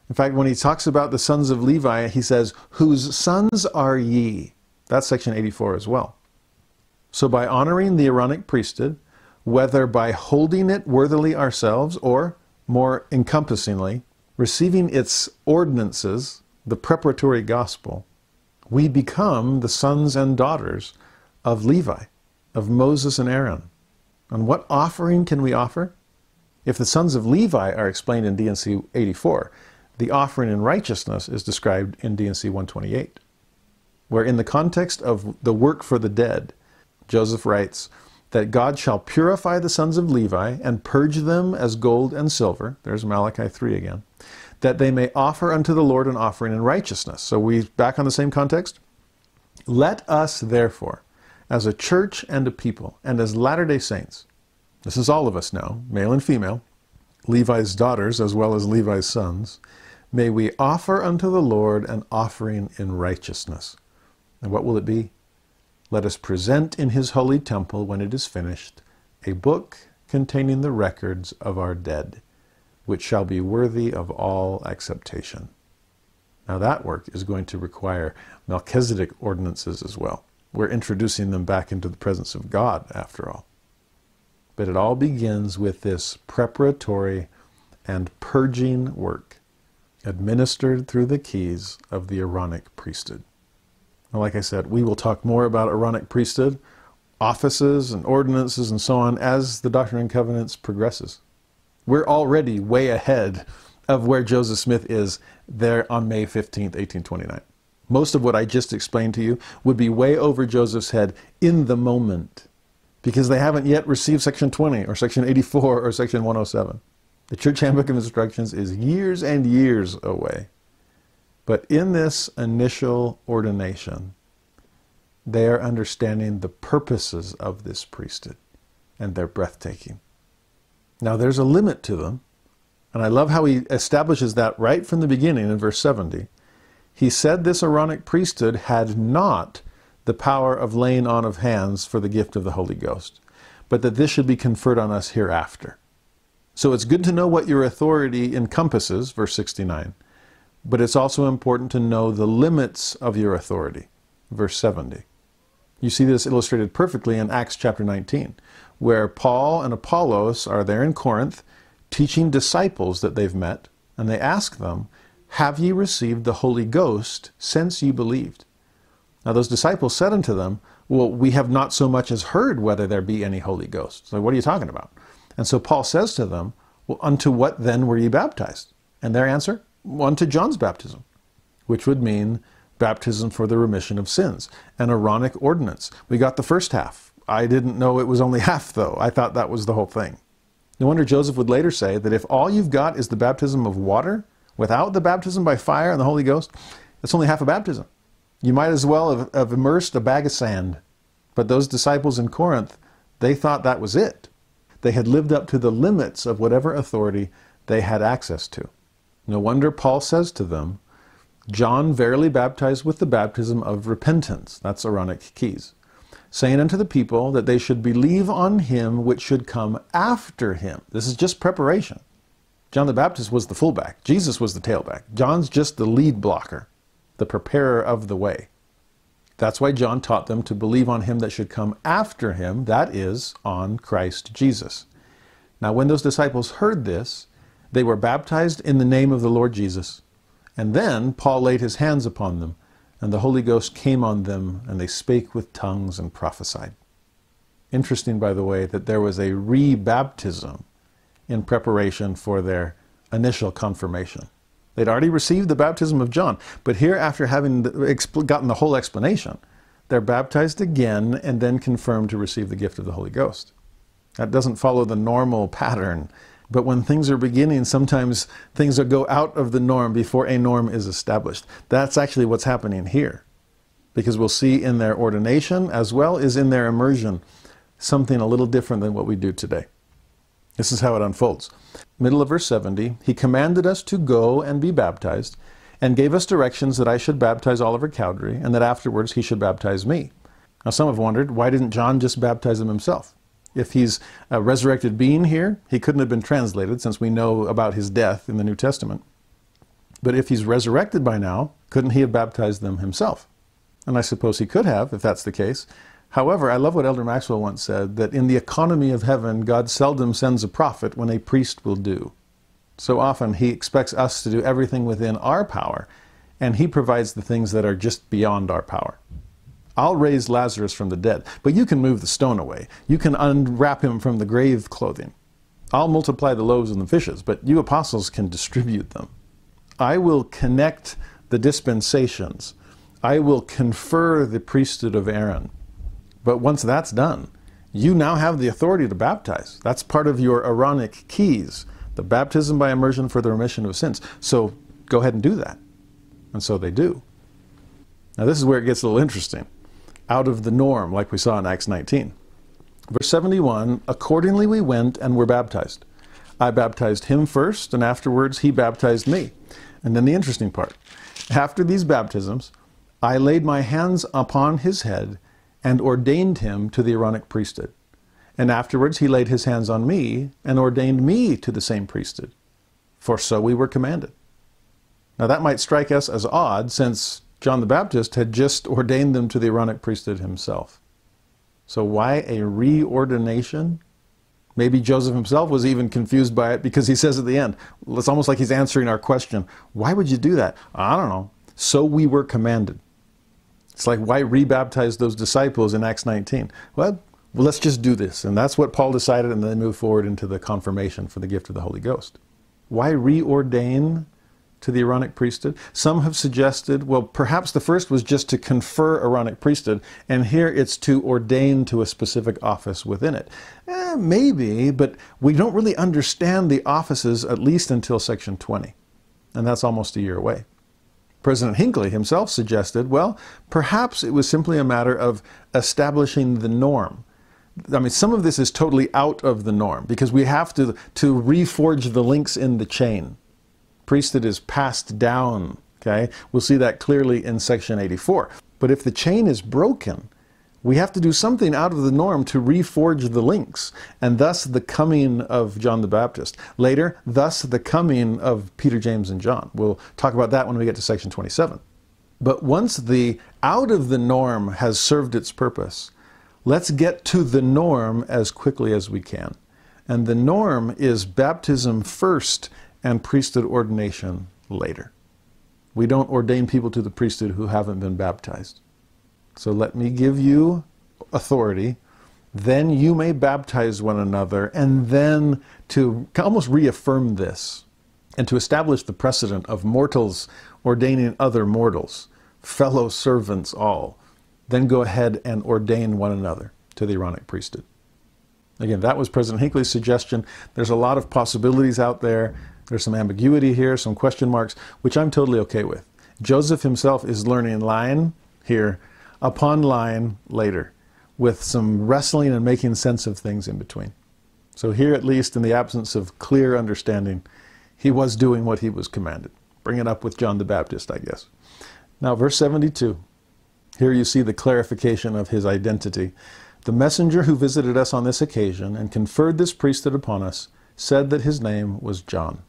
In fact, when he talks about the sons of Levi, he says, Whose sons are ye? That's section 84 as well. So, by honoring the Aaronic priesthood, whether by holding it worthily ourselves or, more encompassingly, receiving its ordinances, the preparatory gospel, we become the sons and daughters of Levi, of Moses and Aaron. And what offering can we offer? If the sons of Levi are explained in D&C 84, the offering in righteousness is described in D&C 128, where in the context of the work for the dead, Joseph writes that God shall purify the sons of Levi and purge them as gold and silver. There's Malachi 3 again. That they may offer unto the Lord an offering in righteousness. So we back on the same context. Let us therefore, as a church and a people, and as Latter day Saints, this is all of us now, male and female, Levi's daughters as well as Levi's sons, may we offer unto the Lord an offering in righteousness. And what will it be? Let us present in his holy temple, when it is finished, a book containing the records of our dead, which shall be worthy of all acceptation. Now, that work is going to require Melchizedek ordinances as well. We're introducing them back into the presence of God, after all. But it all begins with this preparatory and purging work administered through the keys of the Aaronic priesthood. Like I said, we will talk more about Aaronic priesthood, offices and ordinances and so on as the Doctrine and Covenants progresses. We're already way ahead of where Joseph Smith is there on May 15th, 1829. Most of what I just explained to you would be way over Joseph's head in the moment because they haven't yet received Section 20 or Section 84 or Section 107. The Church Handbook of Instructions is years and years away. But in this initial ordination, they are understanding the purposes of this priesthood, and they're breathtaking. Now, there's a limit to them, and I love how he establishes that right from the beginning in verse 70. He said this Aaronic priesthood had not the power of laying on of hands for the gift of the Holy Ghost, but that this should be conferred on us hereafter. So it's good to know what your authority encompasses, verse 69 but it's also important to know the limits of your authority. Verse 70. You see this illustrated perfectly in Acts chapter 19, where Paul and Apollos are there in Corinth teaching disciples that they've met, and they ask them, Have ye received the Holy Ghost since ye believed? Now those disciples said unto them, Well, we have not so much as heard whether there be any Holy Ghost. So what are you talking about? And so Paul says to them, Well, unto what then were ye baptized? And their answer, Unto John's baptism, which would mean baptism for the remission of sins, an Aaronic ordinance. We got the first half. I didn't know it was only half, though. I thought that was the whole thing. No wonder Joseph would later say that if all you've got is the baptism of water, without the baptism by fire and the Holy Ghost, it's only half a baptism. You might as well have, have immersed a bag of sand. But those disciples in Corinth, they thought that was it. They had lived up to the limits of whatever authority they had access to. No wonder Paul says to them, John verily baptized with the baptism of repentance. That's Aaronic keys. Saying unto the people that they should believe on him which should come after him. This is just preparation. John the Baptist was the fullback. Jesus was the tailback. John's just the lead blocker, the preparer of the way. That's why John taught them to believe on him that should come after him, that is, on Christ Jesus. Now, when those disciples heard this, they were baptized in the name of the Lord Jesus. And then Paul laid his hands upon them, and the Holy Ghost came on them, and they spake with tongues and prophesied. Interesting, by the way, that there was a rebaptism in preparation for their initial confirmation. They'd already received the baptism of John, but here, after having gotten the whole explanation, they're baptized again and then confirmed to receive the gift of the Holy Ghost. That doesn't follow the normal pattern but when things are beginning, sometimes things go out of the norm before a norm is established. That's actually what's happening here. Because we'll see in their ordination as well as in their immersion something a little different than what we do today. This is how it unfolds. Middle of verse 70 He commanded us to go and be baptized, and gave us directions that I should baptize Oliver Cowdery, and that afterwards he should baptize me. Now, some have wondered why didn't John just baptize him himself? If he's a resurrected being here, he couldn't have been translated since we know about his death in the New Testament. But if he's resurrected by now, couldn't he have baptized them himself? And I suppose he could have, if that's the case. However, I love what Elder Maxwell once said that in the economy of heaven, God seldom sends a prophet when a priest will do. So often, he expects us to do everything within our power, and he provides the things that are just beyond our power. I'll raise Lazarus from the dead, but you can move the stone away. You can unwrap him from the grave clothing. I'll multiply the loaves and the fishes, but you apostles can distribute them. I will connect the dispensations. I will confer the priesthood of Aaron. But once that's done, you now have the authority to baptize. That's part of your Aaronic keys, the baptism by immersion for the remission of sins. So go ahead and do that. And so they do. Now, this is where it gets a little interesting out of the norm, like we saw in Acts 19. Verse 71 Accordingly we went and were baptized. I baptized him first, and afterwards he baptized me. And then the interesting part after these baptisms, I laid my hands upon his head and ordained him to the Aaronic priesthood. And afterwards he laid his hands on me and ordained me to the same priesthood. For so we were commanded. Now that might strike us as odd, since John the Baptist had just ordained them to the Aaronic priesthood himself. So why a reordination? Maybe Joseph himself was even confused by it because he says at the end, it's almost like he's answering our question. Why would you do that? I don't know. So we were commanded. It's like, why rebaptize those disciples in Acts 19? Well, let's just do this. And that's what Paul decided, and then move forward into the confirmation for the gift of the Holy Ghost. Why reordain to the Aaronic priesthood. Some have suggested, well, perhaps the first was just to confer Aaronic priesthood, and here it's to ordain to a specific office within it. Eh, maybe, but we don't really understand the offices at least until section 20, and that's almost a year away. President Hinckley himself suggested, well, perhaps it was simply a matter of establishing the norm. I mean, some of this is totally out of the norm because we have to, to reforge the links in the chain priesthood is passed down. Okay, we'll see that clearly in section 84. But if the chain is broken, we have to do something out of the norm to reforge the links, and thus the coming of John the Baptist. Later, thus the coming of Peter, James, and John. We'll talk about that when we get to section 27. But once the out of the norm has served its purpose, let's get to the norm as quickly as we can. And the norm is baptism first and priesthood ordination later. We don't ordain people to the priesthood who haven't been baptized. So let me give you authority then you may baptize one another, and then to almost reaffirm this and to establish the precedent of mortals ordaining other mortals, fellow servants all, then go ahead and ordain one another to the Aaronic priesthood. Again, that was President Hinckley's suggestion. There's a lot of possibilities out there. There's some ambiguity here, some question marks, which I'm totally okay with. Joseph himself is learning line here upon line later with some wrestling and making sense of things in between. So, here, at least in the absence of clear understanding, he was doing what he was commanded. Bring it up with John the Baptist, I guess. Now, verse 72. Here you see the clarification of his identity. The messenger who visited us on this occasion and conferred this priesthood upon us said that his name was John,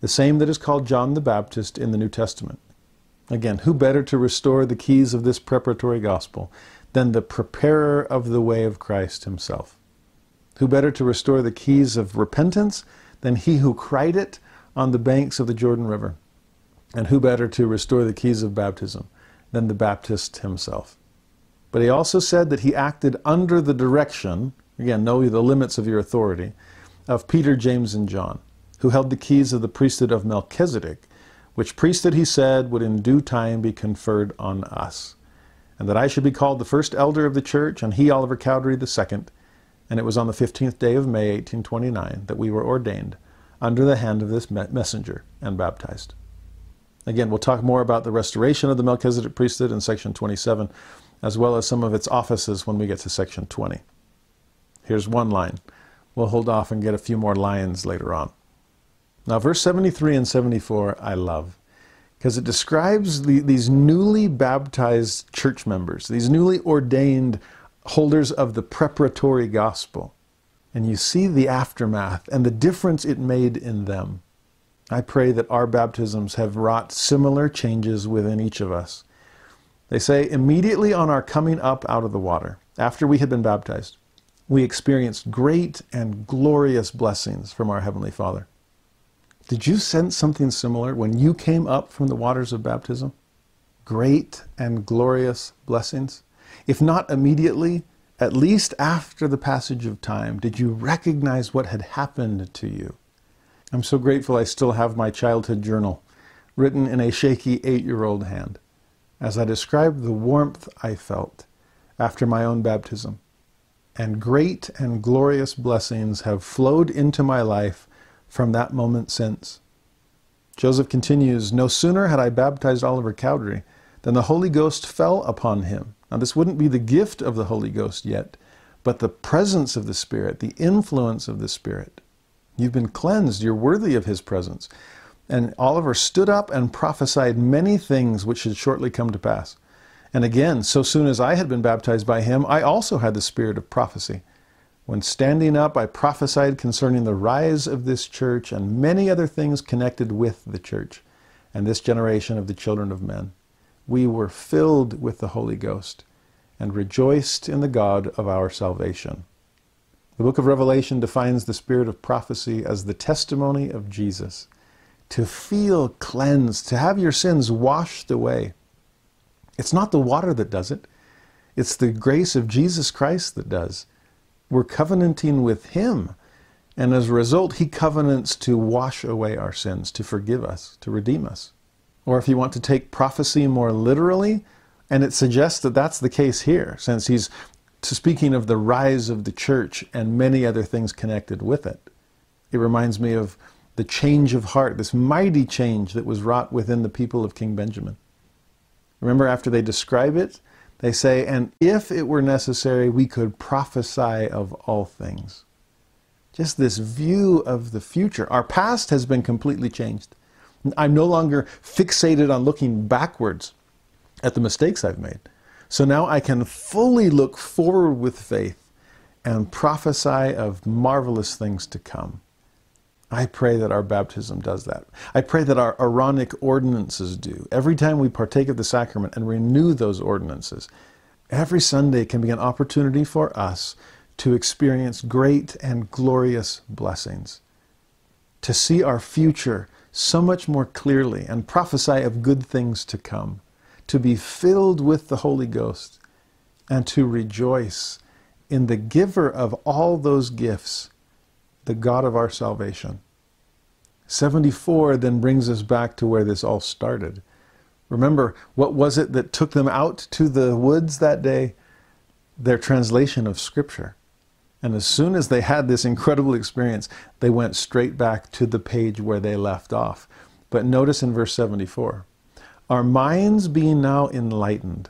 the same that is called John the Baptist in the New Testament. Again, who better to restore the keys of this preparatory gospel than the preparer of the way of Christ himself? Who better to restore the keys of repentance than he who cried it on the banks of the Jordan River? And who better to restore the keys of baptism than the Baptist himself? But he also said that he acted under the direction, again, know the limits of your authority, of Peter, James, and John, who held the keys of the priesthood of Melchizedek, which priesthood, he said, would in due time be conferred on us. And that I should be called the first elder of the church, and he, Oliver Cowdery, the second. And it was on the 15th day of May, 1829, that we were ordained under the hand of this messenger and baptized. Again, we'll talk more about the restoration of the Melchizedek priesthood in section 27, as well as some of its offices when we get to section 20. Here's one line. We'll hold off and get a few more lines later on. Now, verse 73 and 74, I love, because it describes the, these newly baptized church members, these newly ordained holders of the preparatory gospel and you see the aftermath and the difference it made in them. I pray that our baptisms have wrought similar changes within each of us. They say, immediately on our coming up out of the water, after we had been baptized, we experienced great and glorious blessings from our Heavenly Father. Did you sense something similar when you came up from the waters of baptism? Great and glorious blessings? If not immediately, at least after the passage of time, did you recognize what had happened to you? I'm so grateful I still have my childhood journal, written in a shaky eight year old hand, as I describe the warmth I felt after my own baptism. And great and glorious blessings have flowed into my life from that moment since. Joseph continues No sooner had I baptized Oliver Cowdery than the Holy Ghost fell upon him now, this wouldn't be the gift of the Holy Ghost yet, but the presence of the Spirit, the influence of the Spirit. You've been cleansed, you're worthy of His presence. And Oliver stood up and prophesied many things which should shortly come to pass. And again, so soon as I had been baptized by him, I also had the spirit of prophecy. When standing up, I prophesied concerning the rise of this church and many other things connected with the church and this generation of the children of men we were filled with the Holy Ghost and rejoiced in the God of our salvation. The book of Revelation defines the spirit of prophecy as the testimony of Jesus. To feel cleansed, to have your sins washed away. It's not the water that does it, it's the grace of Jesus Christ that does. We're covenanting with Him. And as a result, He covenants to wash away our sins, to forgive us, to redeem us. Or if you want to take prophecy more literally, and it suggests that that's the case here, since he's speaking of the rise of the church and many other things connected with it. It reminds me of the change of heart, this mighty change that was wrought within the people of King Benjamin. Remember, after they describe it, they say, And if it were necessary, we could prophesy of all things. Just this view of the future. Our past has been completely changed. I'm no longer fixated on looking backwards at the mistakes I've made. So now I can fully look forward with faith and prophesy of marvelous things to come. I pray that our baptism does that. I pray that our Aaronic ordinances do. Every time we partake of the sacrament and renew those ordinances, every Sunday can be an opportunity for us to experience great and glorious blessings, to see our future so much more clearly and prophesy of good things to come, to be filled with the Holy Ghost, and to rejoice in the giver of all those gifts, the God of our salvation. 74 then brings us back to where this all started. Remember, what was it that took them out to the woods that day? Their translation of Scripture. And as soon as they had this incredible experience, they went straight back to the page where they left off. But notice in verse 74 Our minds being now enlightened,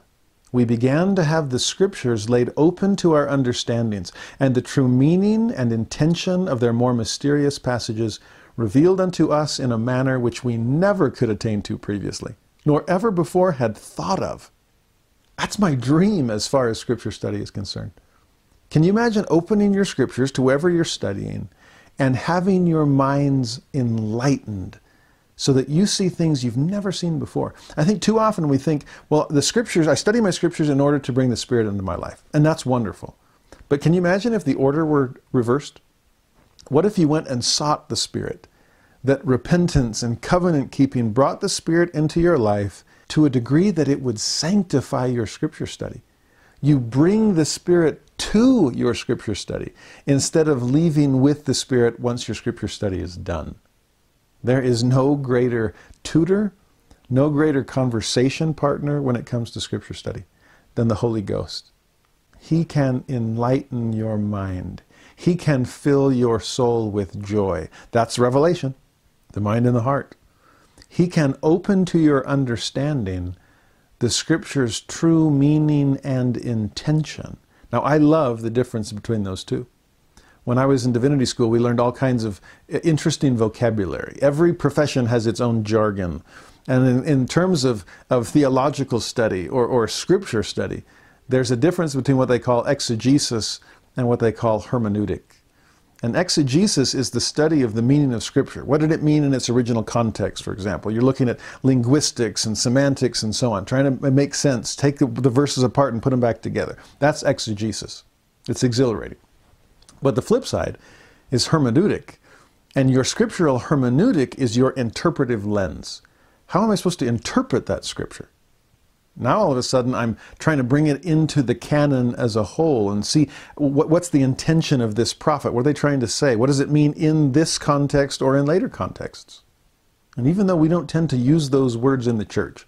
we began to have the scriptures laid open to our understandings, and the true meaning and intention of their more mysterious passages revealed unto us in a manner which we never could attain to previously, nor ever before had thought of. That's my dream as far as scripture study is concerned. Can you imagine opening your scriptures to wherever you're studying and having your minds enlightened so that you see things you've never seen before. I think too often we think, well, the scriptures, I study my scriptures in order to bring the Spirit into my life. And that's wonderful. But can you imagine if the order were reversed? What if you went and sought the Spirit? That repentance and covenant keeping brought the Spirit into your life to a degree that it would sanctify your scripture study. You bring the Spirit to your scripture study instead of leaving with the Spirit once your scripture study is done. There is no greater tutor, no greater conversation partner when it comes to Scripture study than the Holy Ghost. He can enlighten your mind. He can fill your soul with joy. That's revelation, the mind and the heart. He can open to your understanding the Scripture's true meaning and intention. Now, I love the difference between those two. When I was in divinity school, we learned all kinds of uh, interesting vocabulary. Every profession has its own jargon. And in, in terms of, of theological study or, or scripture study, there's a difference between what they call exegesis and what they call hermeneutic. And exegesis is the study of the meaning of Scripture. What did it mean in its original context, for example? You're looking at linguistics and semantics and so on, trying to make sense, take the, the verses apart and put them back together. That's exegesis. It's exhilarating. But the flip side is hermeneutic. And your scriptural hermeneutic is your interpretive lens. How am I supposed to interpret that scripture? Now all of a sudden I'm trying to bring it into the canon as a whole and see what, what's the intention of this prophet? What are they trying to say? What does it mean in this context or in later contexts? And even though we don't tend to use those words in the church,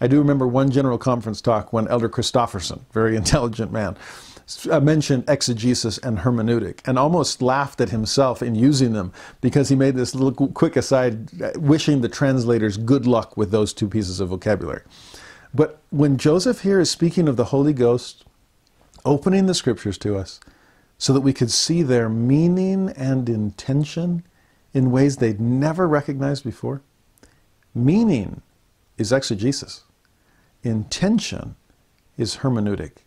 I do remember one general conference talk when Elder Christofferson, very intelligent man, uh, mentioned exegesis and hermeneutic and almost laughed at himself in using them because he made this little quick aside uh, wishing the translators good luck with those two pieces of vocabulary. But when Joseph here is speaking of the Holy Ghost opening the scriptures to us so that we could see their meaning and intention in ways they'd never recognized before, meaning is exegesis, intention is hermeneutic.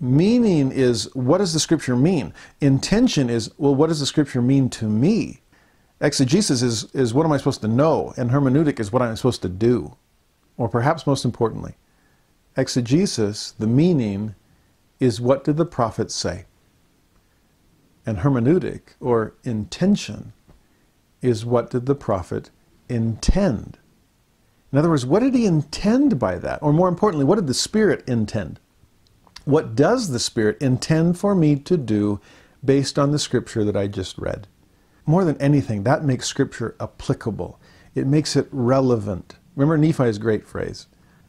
Meaning is what does the scripture mean? Intention is, well, what does the scripture mean to me? Exegesis is, is what am I supposed to know? And hermeneutic is what I'm supposed to do. Or perhaps most importantly, exegesis, the meaning, is what did the prophet say? And hermeneutic, or intention, is what did the prophet intend? In other words, what did he intend by that? Or more importantly, what did the Spirit intend? What does the Spirit intend for me to do based on the scripture that I just read? More than anything, that makes scripture applicable. It makes it relevant. Remember Nephi's great phrase,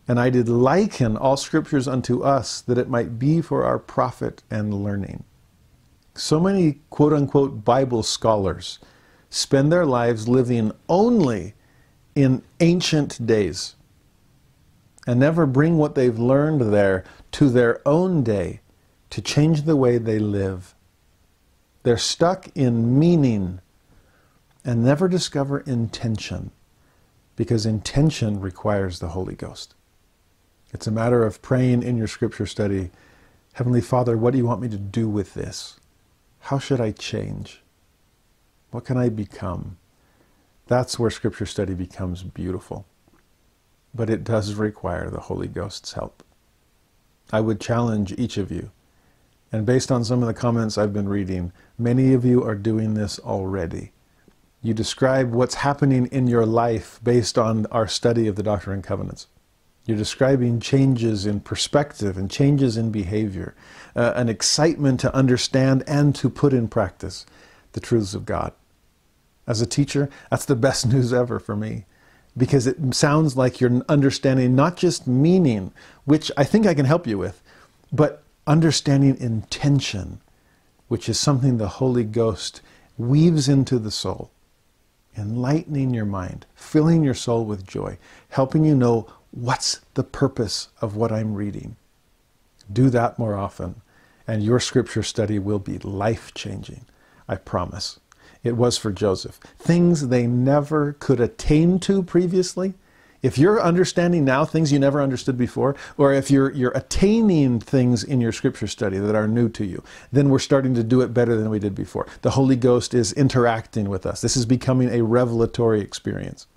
and I did liken all scriptures unto us that it might be for our profit and learning. So many quote unquote Bible scholars spend their lives living only in ancient days and never bring what they've learned there to their own day to change the way they live. They're stuck in meaning and never discover intention because intention requires the Holy Ghost. It's a matter of praying in your scripture study Heavenly Father, what do you want me to do with this? How should I change? What can I become? That's where scripture study becomes beautiful but it does require the Holy Ghost's help. I would challenge each of you, and based on some of the comments I've been reading, many of you are doing this already. You describe what's happening in your life based on our study of the Doctrine and Covenants. You're describing changes in perspective and changes in behavior, uh, an excitement to understand and to put in practice the truths of God. As a teacher, that's the best news ever for me because it sounds like you're understanding not just meaning, which I think I can help you with, but understanding intention, which is something the Holy Ghost weaves into the soul, enlightening your mind, filling your soul with joy, helping you know what's the purpose of what I'm reading. Do that more often, and your scripture study will be life changing. I promise. It was for Joseph. Things they never could attain to previously. If you're understanding now things you never understood before, or if you're, you're attaining things in your scripture study that are new to you, then we're starting to do it better than we did before. The Holy Ghost is interacting with us. This is becoming a revelatory experience.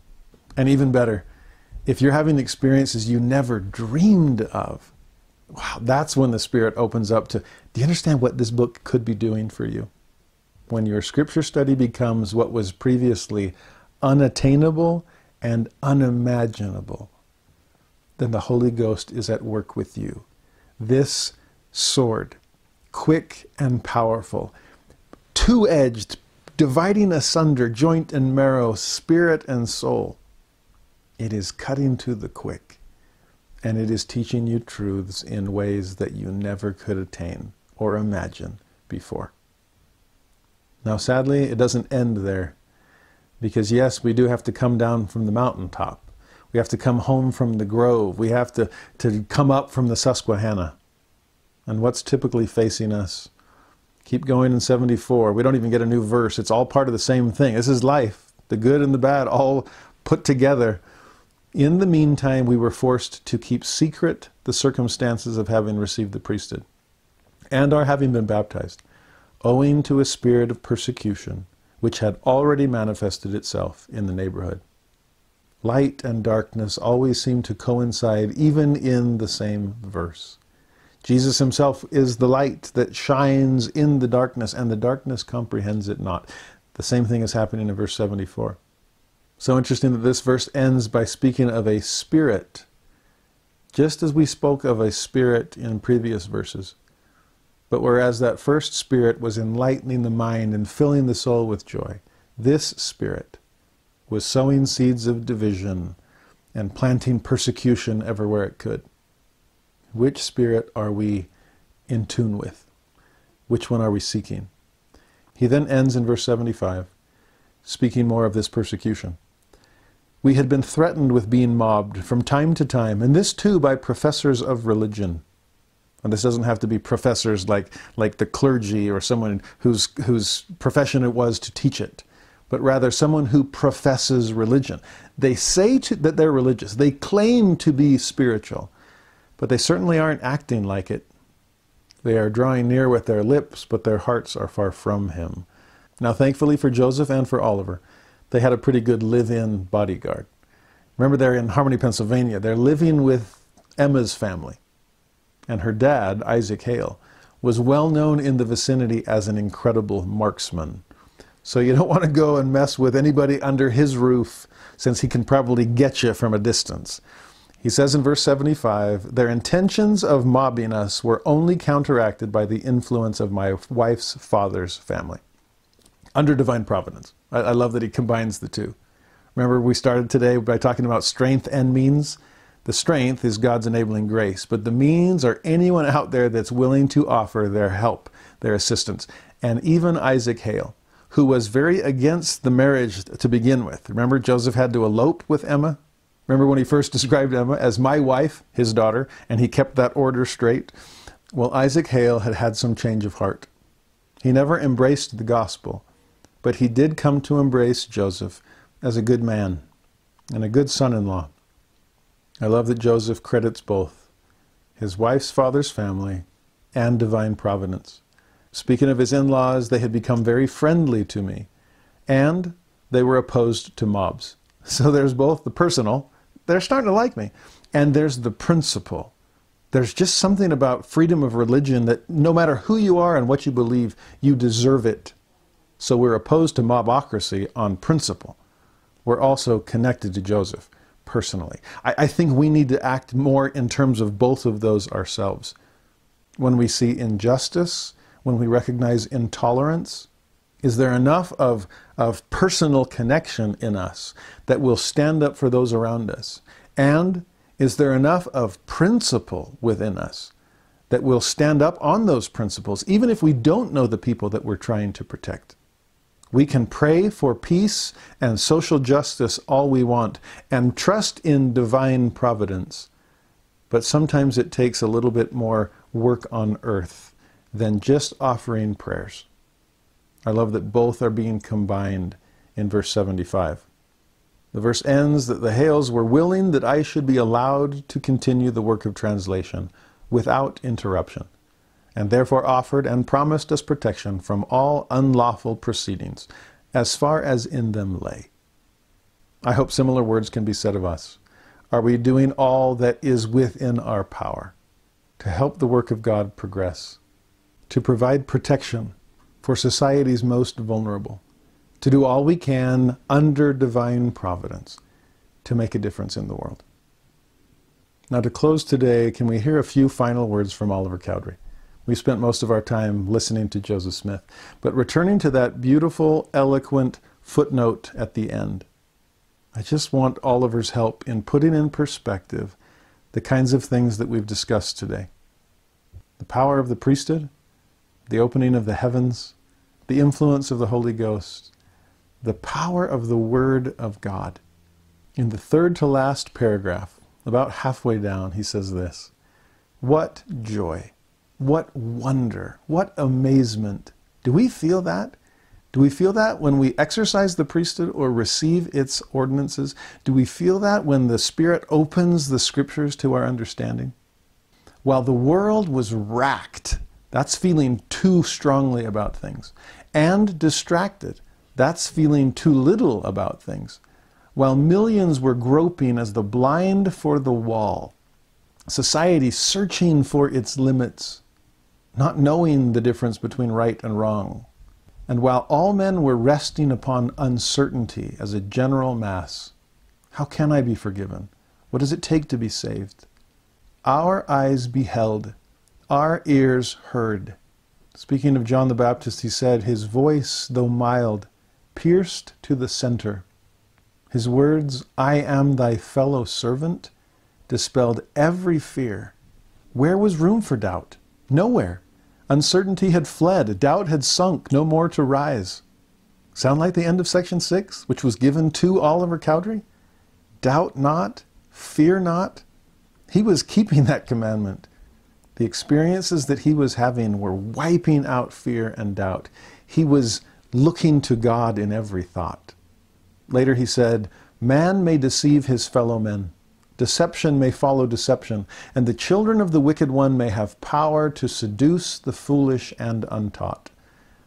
And even better, if you're having experiences you never dreamed of, wow, that's when the Spirit opens up to do you understand what this book could be doing for you? when your scripture study becomes what was previously unattainable and unimaginable, then the Holy Ghost is at work with you. This sword, quick and powerful, two edged, dividing asunder joint and marrow, spirit and soul, it is cutting to the quick, and it is teaching you truths in ways that you never could attain or imagine before. Now, sadly, it doesn't end there. Because, yes, we do have to come down from the mountaintop. We have to come home from the grove. We have to, to come up from the Susquehanna. And what's typically facing us? Keep going in 74. We don't even get a new verse. It's all part of the same thing. This is life, the good and the bad, all put together. In the meantime, we were forced to keep secret the circumstances of having received the priesthood and our having been baptized owing to a spirit of persecution which had already manifested itself in the neighborhood. Light and darkness always seem to coincide, even in the same verse. Jesus himself is the light that shines in the darkness, and the darkness comprehends it not. The same thing is happening in verse 74. So interesting that this verse ends by speaking of a spirit, just as we spoke of a spirit in previous verses. But whereas that first Spirit was enlightening the mind and filling the soul with joy, this Spirit was sowing seeds of division and planting persecution everywhere it could. Which Spirit are we in tune with? Which one are we seeking? He then ends in verse 75, speaking more of this persecution. We had been threatened with being mobbed from time to time, and this too by professors of religion and this doesn't have to be professors like, like the clergy or someone whose, whose profession it was to teach it, but rather someone who professes religion. They say to, that they're religious, they claim to be spiritual, but they certainly aren't acting like it. They are drawing near with their lips, but their hearts are far from him. Now, thankfully for Joseph and for Oliver, they had a pretty good live in bodyguard. Remember, they're in Harmony, Pennsylvania. They're living with Emma's family and her dad, Isaac Hale, was well known in the vicinity as an incredible marksman. So you don't want to go and mess with anybody under his roof since he can probably get you from a distance. He says in verse 75 Their intentions of mobbing us were only counteracted by the influence of my wife's father's family. Under divine providence. I, I love that he combines the two. Remember, we started today by talking about strength and means. The strength is God's enabling grace, but the means are anyone out there that's willing to offer their help, their assistance. And even Isaac Hale, who was very against the marriage to begin with. Remember, Joseph had to elope with Emma? Remember when he first described Emma as my wife, his daughter, and he kept that order straight? Well, Isaac Hale had had some change of heart. He never embraced the gospel, but he did come to embrace Joseph as a good man and a good son in law. I love that Joseph credits both his wife's father's family and divine providence. Speaking of his in laws, they had become very friendly to me, and they were opposed to mobs. So there's both the personal, they're starting to like me, and there's the principle. There's just something about freedom of religion that no matter who you are and what you believe, you deserve it. So we're opposed to mobocracy on principle. We're also connected to Joseph personally. I, I think we need to act more in terms of both of those ourselves. When we see injustice, when we recognize intolerance, is there enough of, of personal connection in us that will stand up for those around us? And is there enough of principle within us that will stand up on those principles, even if we don't know the people that we're trying to protect? We can pray for peace and social justice all we want and trust in divine providence. But sometimes it takes a little bit more work on earth than just offering prayers. I love that both are being combined in verse 75. The verse ends that the Hales were willing that I should be allowed to continue the work of translation without interruption and therefore offered and promised us protection from all unlawful proceedings, as far as in them lay. I hope similar words can be said of us. Are we doing all that is within our power to help the work of God progress, to provide protection for society's most vulnerable, to do all we can under divine providence to make a difference in the world? Now, to close today, can we hear a few final words from Oliver Cowdery? We spent most of our time listening to Joseph Smith. But returning to that beautiful, eloquent footnote at the end, I just want Oliver's help in putting in perspective the kinds of things that we've discussed today the power of the priesthood, the opening of the heavens, the influence of the Holy Ghost, the power of the Word of God. In the third to last paragraph, about halfway down, he says this What joy! What wonder, what amazement. Do we feel that? Do we feel that when we exercise the priesthood or receive its ordinances? Do we feel that when the Spirit opens the scriptures to our understanding? While the world was racked, that's feeling too strongly about things, and distracted, that's feeling too little about things. While millions were groping as the blind for the wall, society searching for its limits, not knowing the difference between right and wrong. And while all men were resting upon uncertainty as a general mass, how can I be forgiven? What does it take to be saved? Our eyes beheld, our ears heard. Speaking of John the Baptist, he said, His voice, though mild, pierced to the center. His words, I am thy fellow servant, dispelled every fear. Where was room for doubt? Nowhere. Uncertainty had fled, doubt had sunk, no more to rise. Sound like the end of section 6, which was given to Oliver Cowdery? Doubt not, fear not. He was keeping that commandment. The experiences that he was having were wiping out fear and doubt. He was looking to God in every thought. Later he said, Man may deceive his fellow men, Deception may follow deception, and the children of the wicked one may have power to seduce the foolish and untaught,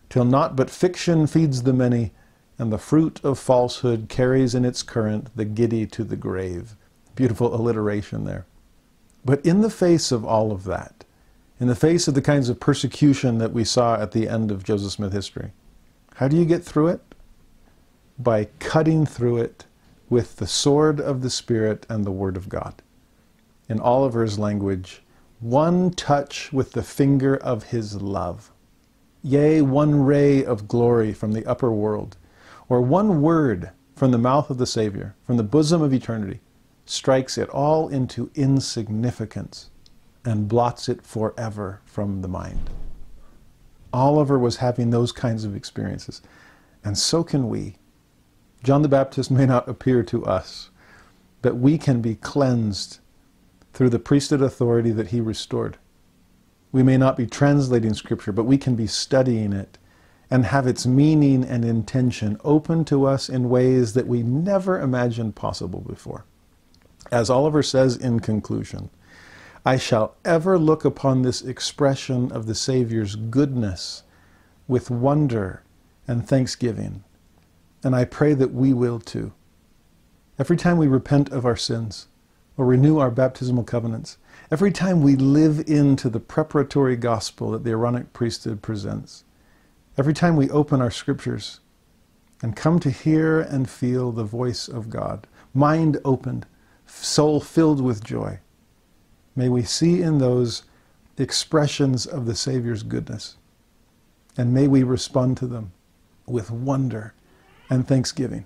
till naught but fiction feeds the many, and the fruit of falsehood carries in its current the giddy to the grave. Beautiful alliteration there. But in the face of all of that, in the face of the kinds of persecution that we saw at the end of Joseph Smith history, how do you get through it? By cutting through it with the sword of the Spirit and the Word of God. In Oliver's language, one touch with the finger of his love. Yea, one ray of glory from the upper world, or one word from the mouth of the Savior, from the bosom of eternity, strikes it all into insignificance and blots it forever from the mind. Oliver was having those kinds of experiences, and so can we. John the Baptist may not appear to us, but we can be cleansed through the priesthood authority that he restored. We may not be translating Scripture, but we can be studying it and have its meaning and intention open to us in ways that we never imagined possible before. As Oliver says in conclusion, I shall ever look upon this expression of the Savior's goodness with wonder and thanksgiving and I pray that we will too. Every time we repent of our sins or renew our baptismal covenants, every time we live into the preparatory gospel that the Aaronic priesthood presents, every time we open our scriptures and come to hear and feel the voice of God, mind opened, soul filled with joy. May we see in those expressions of the Savior's goodness. And may we respond to them with wonder and thanksgiving.